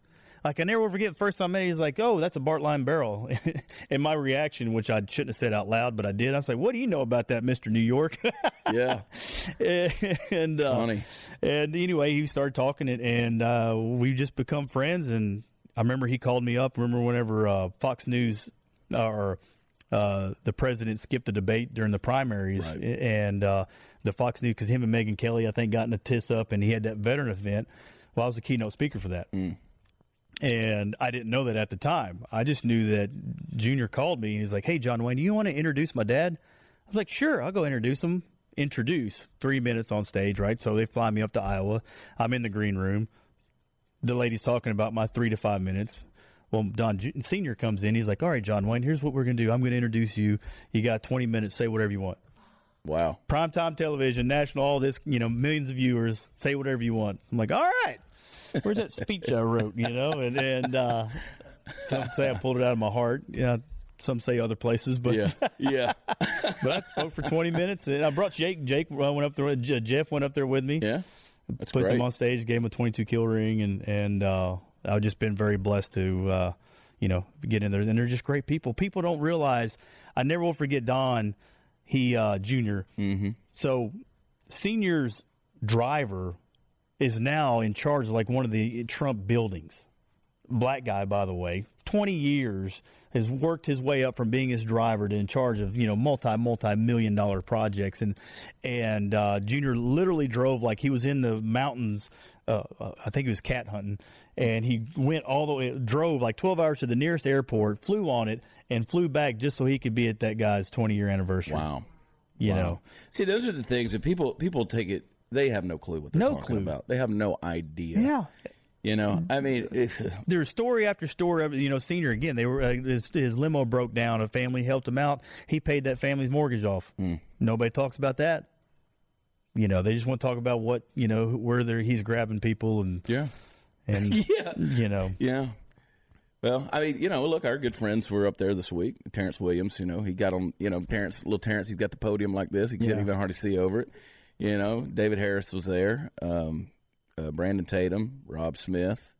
Like I never will forget the first time I met him, he's like, "Oh, that's a Bartlein barrel," and my reaction, which I shouldn't have said out loud, but I did. I was like, "What do you know about that, Mister New York?" Yeah, and uh, Funny. And anyway, he started talking it, and uh, we just become friends. And I remember he called me up. Remember whenever uh, Fox News or uh, the president skipped the debate during the primaries, Right. and uh, the Fox News because him and Megyn Kelly, I think, got in a tiss up, and he had that veteran event. Well, I was the keynote speaker for that. Mm. And I didn't know that at the time. I just knew that Junior called me and he's like, Hey, John Wayne, do you want to introduce my dad? I was like, Sure, I'll go introduce him. Introduce three minutes on stage, right? So they fly me up to Iowa. I'm in the green room. The lady's talking about my three to five minutes. Well, Don Senior comes in. He's like, All right, John Wayne, here's what we're going to do. I'm going to introduce you. You got 20 minutes. Say whatever you want. Wow. Primetime television, national, all this, you know, millions of viewers. Say whatever you want. I'm like, All right. Where's that speech I wrote, you know? And, and uh, some say I pulled it out of my heart. Yeah. Some say other places, but Yeah, yeah, but I spoke for 20 minutes, and I brought Jake. Jake uh, went up there. Jeff went up there with me. yeah. That's put great. him on stage, gave him a 22 kill ring, and and uh, I've just been very blessed to uh, you know get in there. And they're just great people. People don't realize. I never will forget Don. He uh, junior. Mm-hmm. So senior's driver is now in charge of like one of the Trump buildings black guy, by the way, 20 years has worked his way up from being his driver to in charge of you know multi multi million dollar projects and and uh, Junior literally drove like he was in the mountains. Uh, uh, I think he was cat hunting, and he went all the way, drove like 12 hours to the nearest airport, flew on it, and flew back just so he could be at that guy's 20 year anniversary. Wow. You Wow. know, See, those are the things that people people take it. They have no clue what they're No talking clue. about. They have no idea. yeah. You know, I mean, it, there's story after story. You know, senior again. They were uh, his, his limo broke down. A family helped him out. He paid that family's mortgage off. Nobody talks about that. You know, they just want to talk about what you know where they're, he's grabbing people and yeah, and yeah, you know yeah. Well, I mean, you know, look, our good friends were up there this week. Terrence Williams, you know, he got on, you know, Terrence, little Terrence, he's got the podium like this. He couldn't Yeah. even hardly see over it. You know, David Harris was there, um, uh, Brandon Tatum, Rob Smith,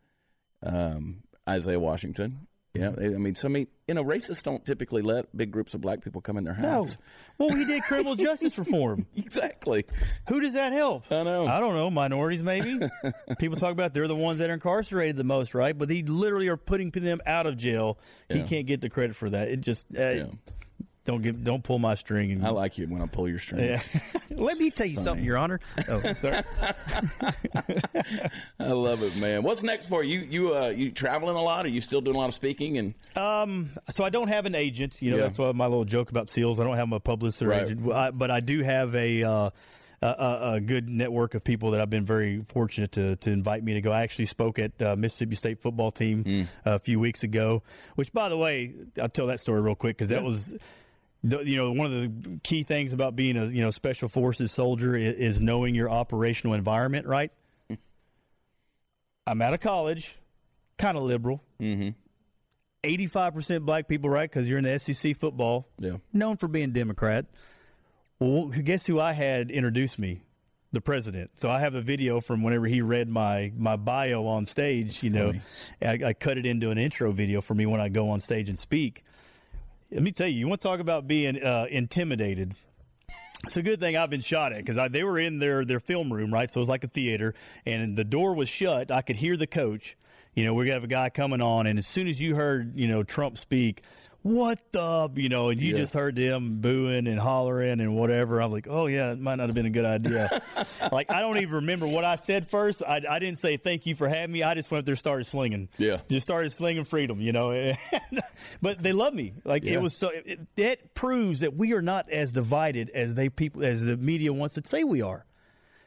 um, Isaiah Washington. Yeah, I mean, so I mean, you know, racists don't typically let big groups of black people come in their no. house. Well, he did criminal justice reform. Exactly. Who does that help? I know. I don't know. Minorities, maybe. People talk about they're the ones that are incarcerated the most, right? But he literally are putting them out of jail. He can't get the credit for that. It just uh, don't give, don't pull my string. And, I like you when I pull your strings. Let me tell you something, Your Honor. Oh, sorry. I love it, man. What's next for you? You uh, you traveling a lot? Are you still doing a lot of speaking? And so I don't have an agent. You know, Yeah. that's why my little joke about seals. I don't have a publicist or Right. agent, I, but I do have a, uh, a, a a good network of people that I've been very fortunate to to invite me to go. I actually spoke at uh, Mississippi State football team Hmm. a few weeks ago. Which, by the way, I'll tell that story real quick because that was. You know, one of the key things about being a you know special forces soldier is, is knowing your operational environment, right? I'm out of college, kind of liberal. Mm-hmm. 85% black people, right? Because you're in the SEC football, Yeah. known for being Democrat. Well, guess who I had introduce me? The president. So I have a video from whenever he read my my bio on stage. You know, I, I cut it into an intro video for me when I go on stage and speak. Let me tell you, you want to talk about being uh, intimidated. It's a good thing I've been shot at because they were in their their film room, right? So it was like a theater, and the door was shut. I could hear the coach. You know, we have a guy coming on, and as soon as you heard, you know, Trump speak, what the, you know, and you Yeah. just heard them booing and hollering and whatever. I'm like, oh yeah, it might not have been a good idea. like I don't even remember what I said first. I, I didn't say thank you for having me. I just went up there, and started slinging. Yeah. just started slinging freedom. You know, but they love me. Like Yeah. it was so. It, that proves that we are not as divided as they people as the media wants to say we are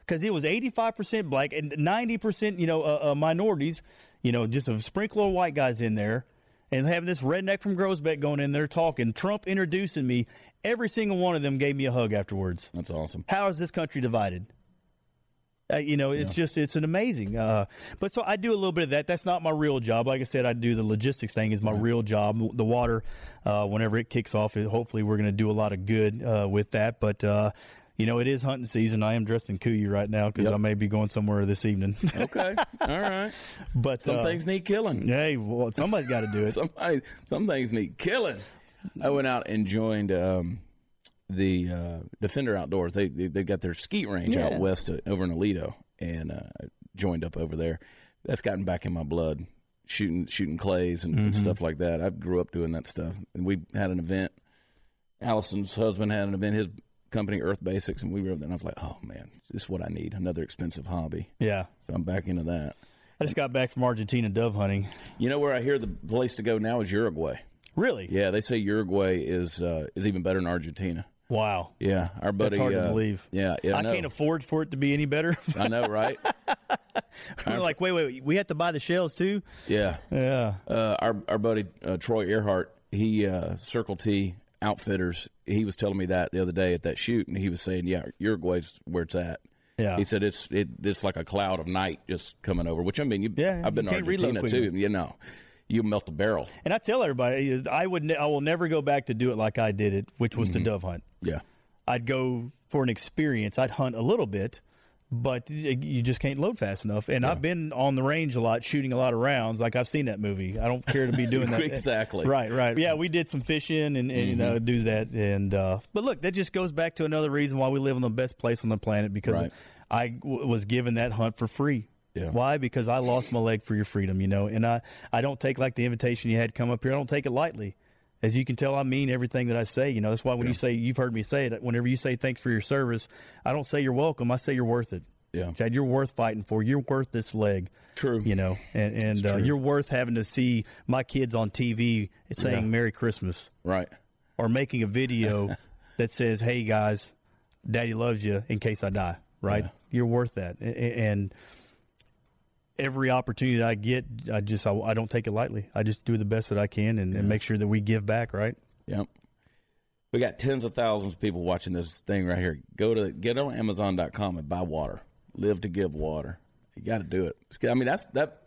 because it was 85% black and 90% you know uh, uh, minorities you know just a sprinkle of white guys in there and having this redneck from Groesbeck going in there talking Trump introducing me every single one of them gave me a hug afterwards That's awesome. how is this country divided uh, you know, it's just it's an amazing. Uh, but so I do a little bit of that. That's not my real job. Like I said, I do the logistics thing is my real job. The water, uh, whenever it kicks off, it, hopefully we're going to do a lot of good uh, with that. But uh, you know, it is hunting season. I am dressed in KUIU right now because Yep. I may be going somewhere this evening. Okay. All right. but Some uh, things need killing. hey, well, somebody's got to do it. Somebody, some things need killing. I went out and joined um, the uh, Defender Outdoors. They, they they got their skeet range Yeah. out west uh, over in Aledo, and uh, joined up over there. That's gotten back in my blood, shooting shooting clays and, Mm-hmm. and stuff like that. I grew up doing that stuff, and we had an event. Allison's husband had an event. His company, Earth Basics, and we were there. And I was like, "Oh man, this is what I need. Another expensive hobby." Yeah, So I'm back into that. I just got back from Argentina dove hunting. You know where I hear the place to go now is Uruguay. Really? Yeah, they say Uruguay is uh, is even better than Argentina. Wow. Yeah, our buddy. That's hard uh, to believe. Yeah, yeah, I know. can't afford for it to be any better. I know, right? We're like, wait, wait, wait, we have to buy the shells too. Yeah. Yeah. Uh, our our buddy uh, Troy Earhart, he uh, Circle T Outfitters. He was telling me that the other day at that shoot, and he was saying, "Yeah, Uruguay's where it's at." Yeah. He said it's it it's like a cloud of night just coming over. Which I mean, you, Yeah, I've been you to Argentina too. You know, you melt the barrel. And I tell everybody, I would, ne- I will never go back to do it like I did it, which was Mm-hmm. to dove hunt. Yeah, I'd go for an experience. I'd hunt a little bit, but you just can't load fast enough. And I've been on the range a lot, shooting a lot of rounds. Like I've seen that movie. I don't care to be doing that. Exactly. Right. Right. Yeah, we did some fishing and, and you know Mm-hmm. do that. And uh, but look, that just goes back to another reason why we live in the best place on the planet because Right. I w- was given that hunt for free. Yeah. Why? Because I lost my leg for your freedom, you know, and I, I don't take like the invitation you had come up here. I don't take it lightly. As you can tell, I mean everything that I say. You know, that's why when you say you've heard me say it, whenever you say thanks for your service, I don't say you're welcome. I say you're worth it. Yeah. Chad, you're worth fighting for. You're worth this leg. True. You know, and, and uh, you're worth having to see my kids on TV saying Yeah. Merry Christmas right. or making a video that says, "Hey guys, Daddy loves you in case I die." Right? Yeah. You're worth that, A- a- and every opportunity that I get, I just I, I don't take it lightly. I just do the best that I can and, and make sure that we give back. Right? Yep. We got tens of thousands of people watching this thing right here. Go to get on Amazon.com and buy water. Live to give water. You got to do it. I mean, that's that.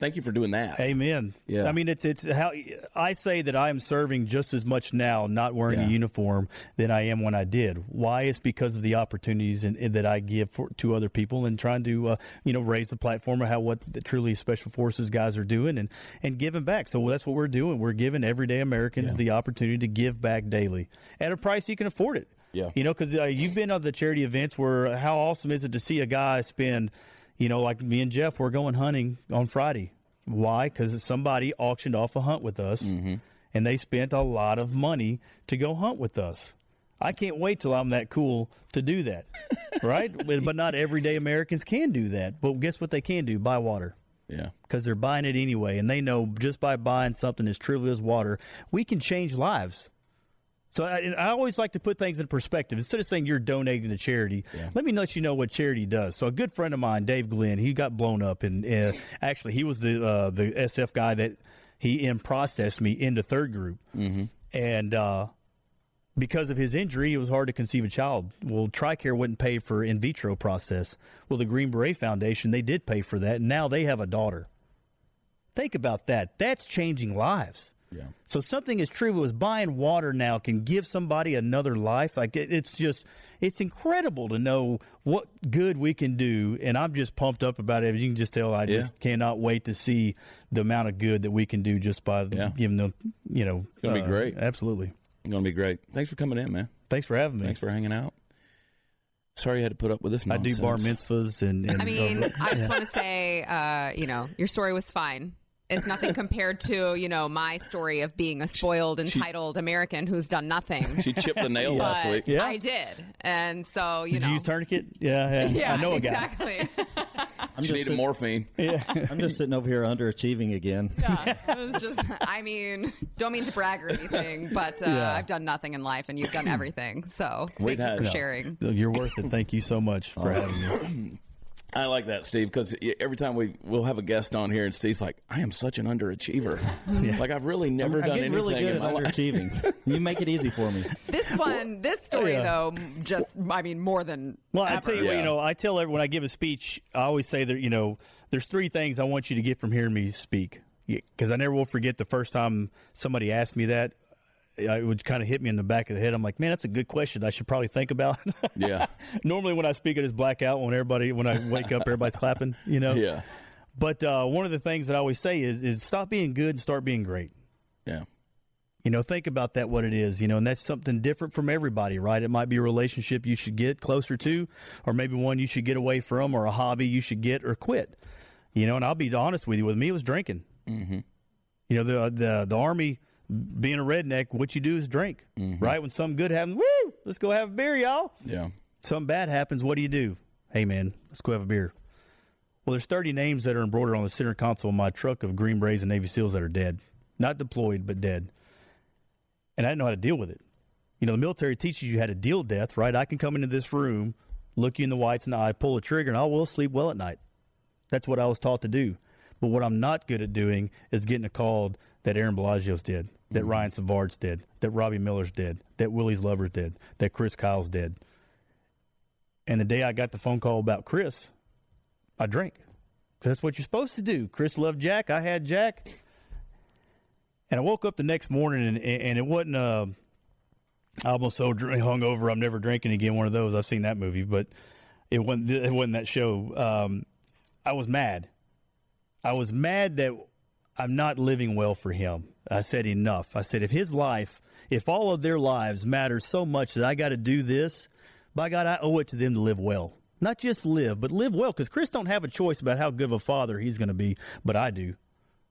Thank you for doing that. Amen. Yeah. I mean, it's it's how I say that I am serving just as much now, not wearing Yeah. a uniform, than I am when I did. Why? It's because of the opportunities and, that I give for, to other people and trying to uh, you know raise the platform of how what the truly special forces guys are doing and and giving back. So that's what we're doing. We're giving everyday Americans the opportunity to give back daily at a price you can afford it. Yeah. You know, because uh, you've been on the charity events where how awesome is it to see a guy spend, you know, like me and Jeff, we're going hunting on Friday. Why? Because somebody auctioned off a hunt with us, mm-hmm. and they spent a lot of money to go hunt with us. I can't wait till I'm that cool to do that, right? but, but not everyday Americans can do that. But guess what they can do? Buy water Yeah. because they're buying it anyway, and they know just by buying something as trivial as water, we can change lives. So I, I always like to put things in perspective. Instead of saying you're donating to charity, let me let you know what charity does. So a good friend of mine, Dave Glenn, he got blown up, and uh, actually he was the uh, the SF guy that he in processed me into third group, mm-hmm. and. Uh, because of his injury, it was hard to conceive a child. Well, TRICARE wouldn't pay for in vitro process. Well, the Green Beret Foundation, they did pay for that, and now they have a daughter. Think about that. That's changing lives. Yeah. So something as trivial as buying water now can give somebody another life. Like it- it's just, it's incredible to know what good we can do, and I'm just pumped up about it. You can just tell I just cannot wait to see the amount of good that we can do just by Yeah. giving them, you know, uh, gonna be great. Absolutely. Going to be great. Thanks for coming in, man. Thanks for having me. Thanks for hanging out. Sorry you had to put up with this I do bar mitzvahs and. and I mean, uh, I just want to say, uh, you know, your story was fine. It's nothing compared to, you know, my story of being a spoiled, entitled American who's done nothing. She chipped the nail last week. Yeah. I did. And so, you Did know. you use tourniquet? Yeah, yeah. yeah, I know a guy. exactly. I'm She just, needed sit- morphine. I'm just sitting over here underachieving again. yeah, it was just, I mean, don't mean to brag or anything, but uh, Yeah. I've done nothing in life and you've done everything. So We've thank you had- for No. sharing. You're worth it. Thank you so much for having me. I like that, Steve, because every time we we'll have a guest on here, and Steve's like, "I am such an underachiever. Like I've really never I'm done getting anything really good in at my life." underachieving. you make it easy for me. This one, this story, Yeah. though, just, I mean, more than. Well, I ever. tell you what, Yeah. you know, I tell everyone when I give a speech, I always say that, you know, there's three things I want you to get from hearing me speak. Because I never will forget the first time somebody asked me that. It would kind of hit me in the back of the head. I'm like, man, that's a good question. I should probably think about. Yeah, Normally, when I speak, it is blackout. When everybody, when I wake up, everybody's clapping. You know. yeah, But uh, one of the things that I always say is, is stop being good and start being great. yeah. You know, think about that, what it is, you know, and that's something different from everybody, right? It might be a relationship you should get closer to, or maybe one you should get away from, or a hobby you should get or quit. You know, and I'll be honest with you, with me, it was drinking. Mm-hmm. You know, the, the, the Army, being a redneck, what you do is drink, mm-hmm. right? When something good happens, woo, let's go have a beer, y'all. Yeah. Something bad happens, what do you do? Hey, man, let's go have a beer. Well, there's 30 names that are embroidered on the center console of my truck of Green Berets and Navy SEALs that are dead. Not deployed, but dead. And I didn't know how to deal with it. You know, the military teaches you how to deal with death, right? I can come into this room, look you in the whites in the eye, pull a trigger, and I will sleep well at night. That's what I was taught to do. But what I'm not good at doing is getting a call that Aaron Bellagio's did, that Ryan Savard's did, that Robbie Miller's did, that Willie's Lover's did, that Chris Kyle's did. And the day I got the phone call about Chris, I drank. Because that's what you're supposed to do. Chris loved Jack. I had Jack. And I woke up the next morning, and, and it wasn't. Uh, I almost so hungover. I'm never drinking again. One of those. I've seen that movie, but it wasn't. It wasn't that show. Um, I was mad. I was mad that I'm not living well for him. I said enough. I said if his life, if all of their lives matter so much that I got to do this, by God, I owe it to them to live well. Not just live, but live well. Because Chris don't have a choice about how good of a father he's going to be, but I do.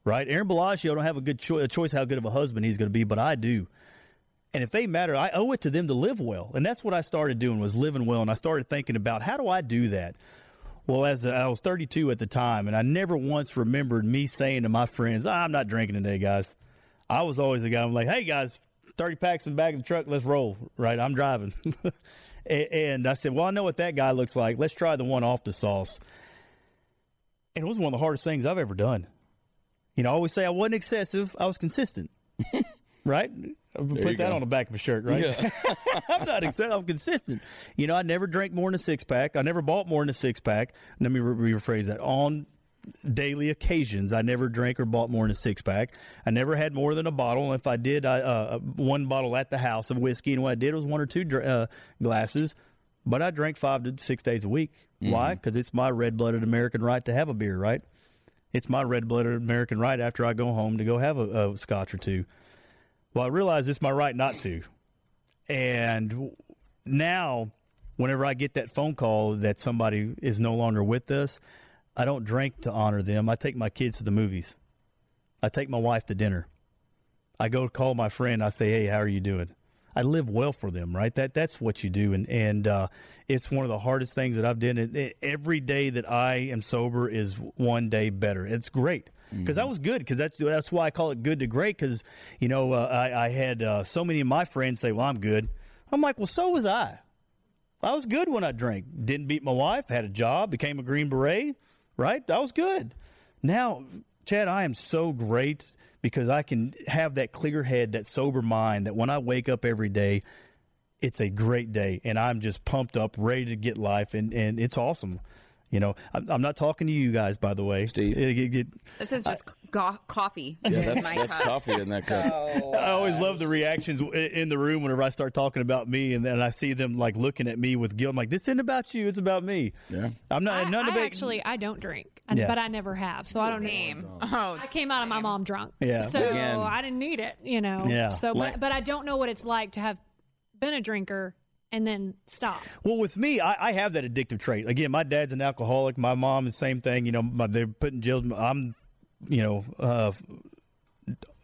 Right? Aaron Bellagio don't have a good cho- a choice how good of a husband he's going to be, but I do. And if they matter, I owe it to them to live well. And that's what I started doing was living well. And I started thinking about how do I do that? Well, as I was 32 at the time, and I never once remembered me saying to my friends, "Ah, "I'm not drinking today, guys." I was always the guy. I'm like, "Hey, guys, 30 packs in the back of the truck. Let's roll." Right? I'm driving. And I said, "Well, I know what that guy looks like. Let's try the one off the sauce." And it was one of the hardest things I've ever done. You know, I always say I wasn't excessive. I was consistent. right? I would you Put that go. on the back of a shirt, right? I'm not excessive. I'm consistent. You know, I never drank more than a six pack. I never bought more than a six pack. Let me re- rephrase that. On daily occasions, I never drank or bought more than a six pack. I never had more than a bottle. If I did, I uh, one bottle at the house of whiskey, and what I did was one or two dr- uh, glasses. But I drank five to six days a week. Why? Because it's my red blooded American right to have a beer, right? It's my red blooded American right after I go home to go have a, a scotch or two. Well, I realize it's my right not to. And now, whenever I get that phone call that somebody is no longer with us, I don't drink to honor them. I take my kids to the movies. I take my wife to dinner. I go call my friend. I say, "Hey, how are you doing?" I live well for them, right? That that's what you do, and and uh, it's one of the hardest things that I've done. Every day that I am sober is one day better. It's great because that was good because that's that's why I call it good to great because you know uh, I, I had uh, so many of my friends say, "Well, I'm good." I'm like, "Well, so was I." I was good when I drank. Didn't beat my wife. Had a job. Became a Green Beret. Right. I was good. Now, Chad, I am so great because I can have that clear head, that sober mind. That when I wake up every day, it's a great day, and I'm just pumped up, ready to get life, and and it's awesome. You know, I'm, I'm not talking to you guys, by the way, Steve. It- it- it- This is just go- coffee Yeah, in that's, my that's cup. coffee in that cup. I always uh, love the reactions in the room whenever I start talking about me, and then I see them like looking at me with guilt. I'm like, this isn't about you; it's about me. Yeah. I'm not. I, none I of it- actually I don't drink, Yeah. but I never have, so I don't Same. know. Oh, I came out of my mom drunk, Yeah. So Again. I didn't need it, you know. Yeah. So, but but I don't know what it's like to have been a drinker and then stop. Well, with me, I, I have that addictive trait. Again, my dad's an alcoholic. My mom is the same thing. You know, my, they're putting jails. I'm, you know, uh,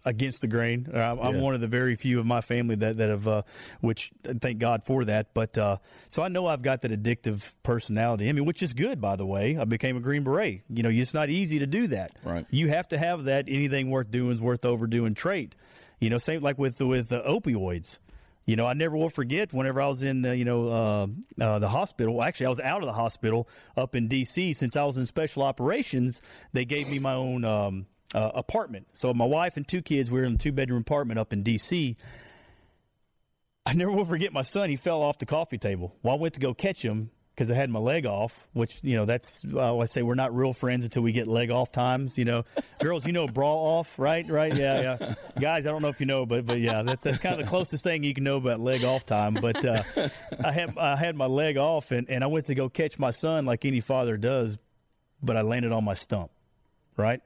against the grain. Uh, I'm, I'm one of the very few of my family that that have, uh, which thank God for that. But uh, so I know I've got that addictive personality. I mean, which is good, by the way. I became a Green Beret. You know, it's not easy to do that. Right. You have to have that. Anything worth doing is worth overdoing trait. You know, same like with with uh, opioids. You know, I never will forget whenever I was in, uh, you know, uh, uh, the hospital. Actually, I was out of the hospital up in D.C. Since I was in special operations, they gave me my own um, uh, apartment. So my wife and two kids we were in a two bedroom apartment up in D.C. I never will forget my son. He fell off the coffee table. Well, I went to go catch him because I had my leg off. Which you know, that's uh, I say we're not real friends until we get leg off times. You know, girls, you know, bra off, right? Right? Yeah, yeah. Guys, I don't know if you know, but but yeah, that's, that's kind of the closest thing you can know about leg off time. But uh, I had I had my leg off, and and I went to go catch my son like any father does, but I landed on my stump, right?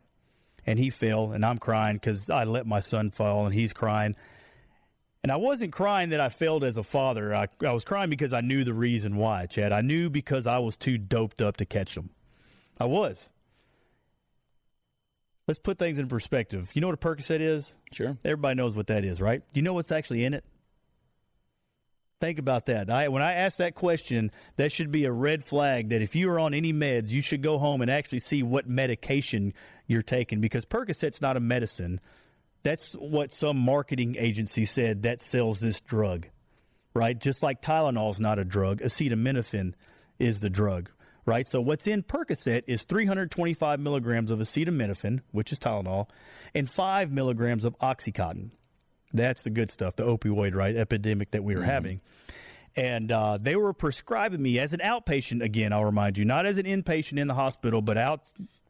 And he fell, and I'm crying because I let my son fall, and he's crying. And I wasn't crying that I failed as a father. I, I was crying because I knew the reason why, Chad. I knew because I was too doped up to catch them. I was. Let's put things in perspective. You know what a Percocet is? Sure. Everybody knows what that is, right? Do you know what's actually in it? Think about that. I, when I ask that question, that should be a red flag that if you are on any meds, you should go home and actually see what medication you're taking because Percocet's not a medicine. That's what some marketing agency said that sells this drug, right? Just like Tylenol's not a drug, acetaminophen is the drug, right? So what's in Percocet is 325 milligrams of acetaminophen, which is Tylenol, and five milligrams of OxyContin. That's the good stuff, the opioid right epidemic that we were having. And uh, they were prescribing me as an outpatient again. I'll remind you, not as an inpatient in the hospital, but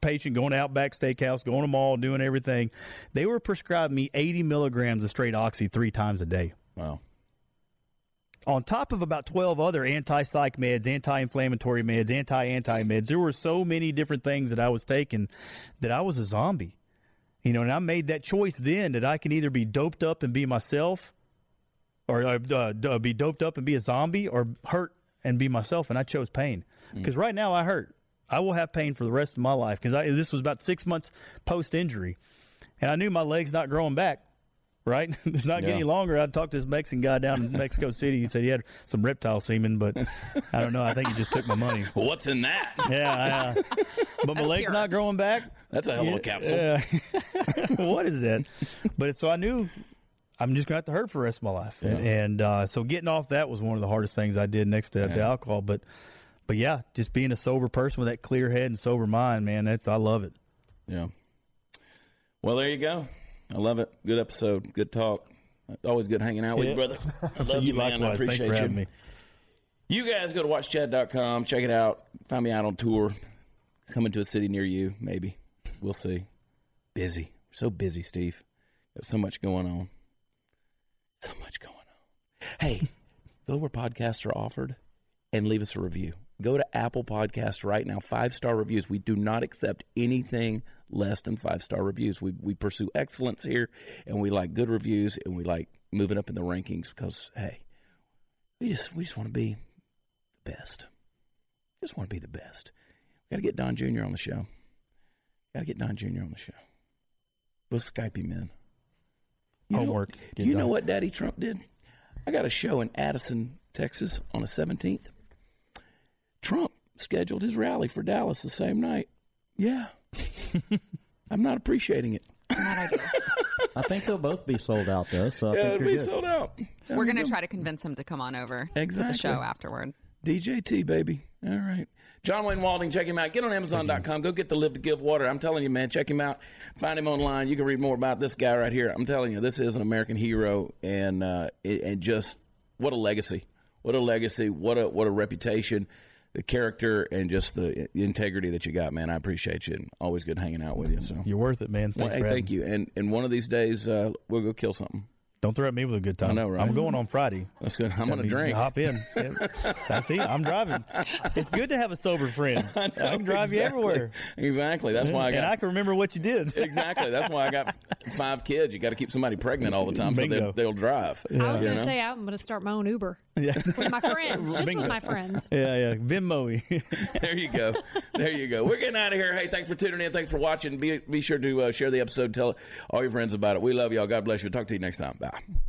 outpatient, going to Outback Steakhouse, going to mall, doing everything. They were prescribing me 80 milligrams of straight oxy three times a day Wow. on top of about 12 other anti-psych meds, anti-inflammatory meds, anti-anti meds. There were so many different things that I was taking that I was a zombie. You know, and I made that choice then that I can either be doped up and be myself or uh, uh, be doped up and be a zombie or hurt and be myself and I chose pain. Cuz right now I hurt. I will have pain for the rest of my life cuz this was about 6 months post injury. And I knew my legs not growing back right? it's not Yeah. getting longer. I talked to this Mexican guy down in Mexico City. He said he had some reptile semen, but I don't know. I think he just took my money. What's in that? Yeah, yeah. but my legs pure. not growing back. That's a hell of a capsule. Yeah. what is that? But so I knew I'm just gonna have to hurt for the rest of my life, and, and uh, so getting off that was one of the hardest things I did next to, to alcohol. But but yeah, just being a sober person with that clear head and sober mind, man, that's I love it. Yeah. Well, there you go. I love it. Good episode. Good talk. Always good hanging out with you, brother. I love you, man. I Likewise. Appreciate you. me. You guys go to watchchad.com. Check it out. Find me out on tour. It's coming to a city near you, maybe. We'll see. Busy. So busy, Steve. Got so much going on. So much going on. Hey, go where podcasts are offered and leave us a review. Go to Apple Podcast right now. Five star reviews. We do not accept anything less than five star reviews. We we pursue excellence here, and we like good reviews, and we like moving up in the rankings because hey, we just we just want to be the best. Just want to be the best. Got to get Don Jr. on the show. Got to get Don Jr. on the show. We'll Skype him in. You Homework. Get you know what Daddy Trump did? I got a show in Addison, Texas on the 17th. Trump scheduled his rally for Dallas the same night. Yeah. I'm not appreciating it. Not ideal. I think they'll both be sold out though, so I Yeah, think it'll be good. sold out. We're going to try to convince him to come on over to the show afterward. DJT, baby. All right. John Wayne Walding, check him out. Get on Amazon.com. Go get the Live to Give water. I'm telling you, man, check him out. Find him online. You can read more about this guy right here. I'm telling you, this is an American hero, and uh, and just what a legacy. What a legacy. What a what a reputation. The character and just the integrity that you got, man. I appreciate you. And always good hanging out with you. So, You're worth it, man. well, hey, thank me. you. And and one of these days, uh, we'll go kill something. Don't throw at me with a good time. I know, right? I'm going on Friday. That's good. I'm gonna drink. Hop in. Yeah. That's it. I'm driving. It's good to have a sober friend. I, can drive you everywhere. Exactly. That's why I and got. I can remember what you did. exactly. That's why I got five kids. You got to keep somebody pregnant all the time so Bingo. they, they'll drive. I was going to say I'm going to start my own Uber Yeah. with my friends, just Bingo. with my friends. Yeah, yeah. Venmo. There you go. There you go. We're getting out of here. Hey, thanks for tuning in. Thanks for watching. Be, be sure to uh, share the episode. Tell all your friends about it. We love y'all. God bless you. Talk to you next time. Bye. Canada.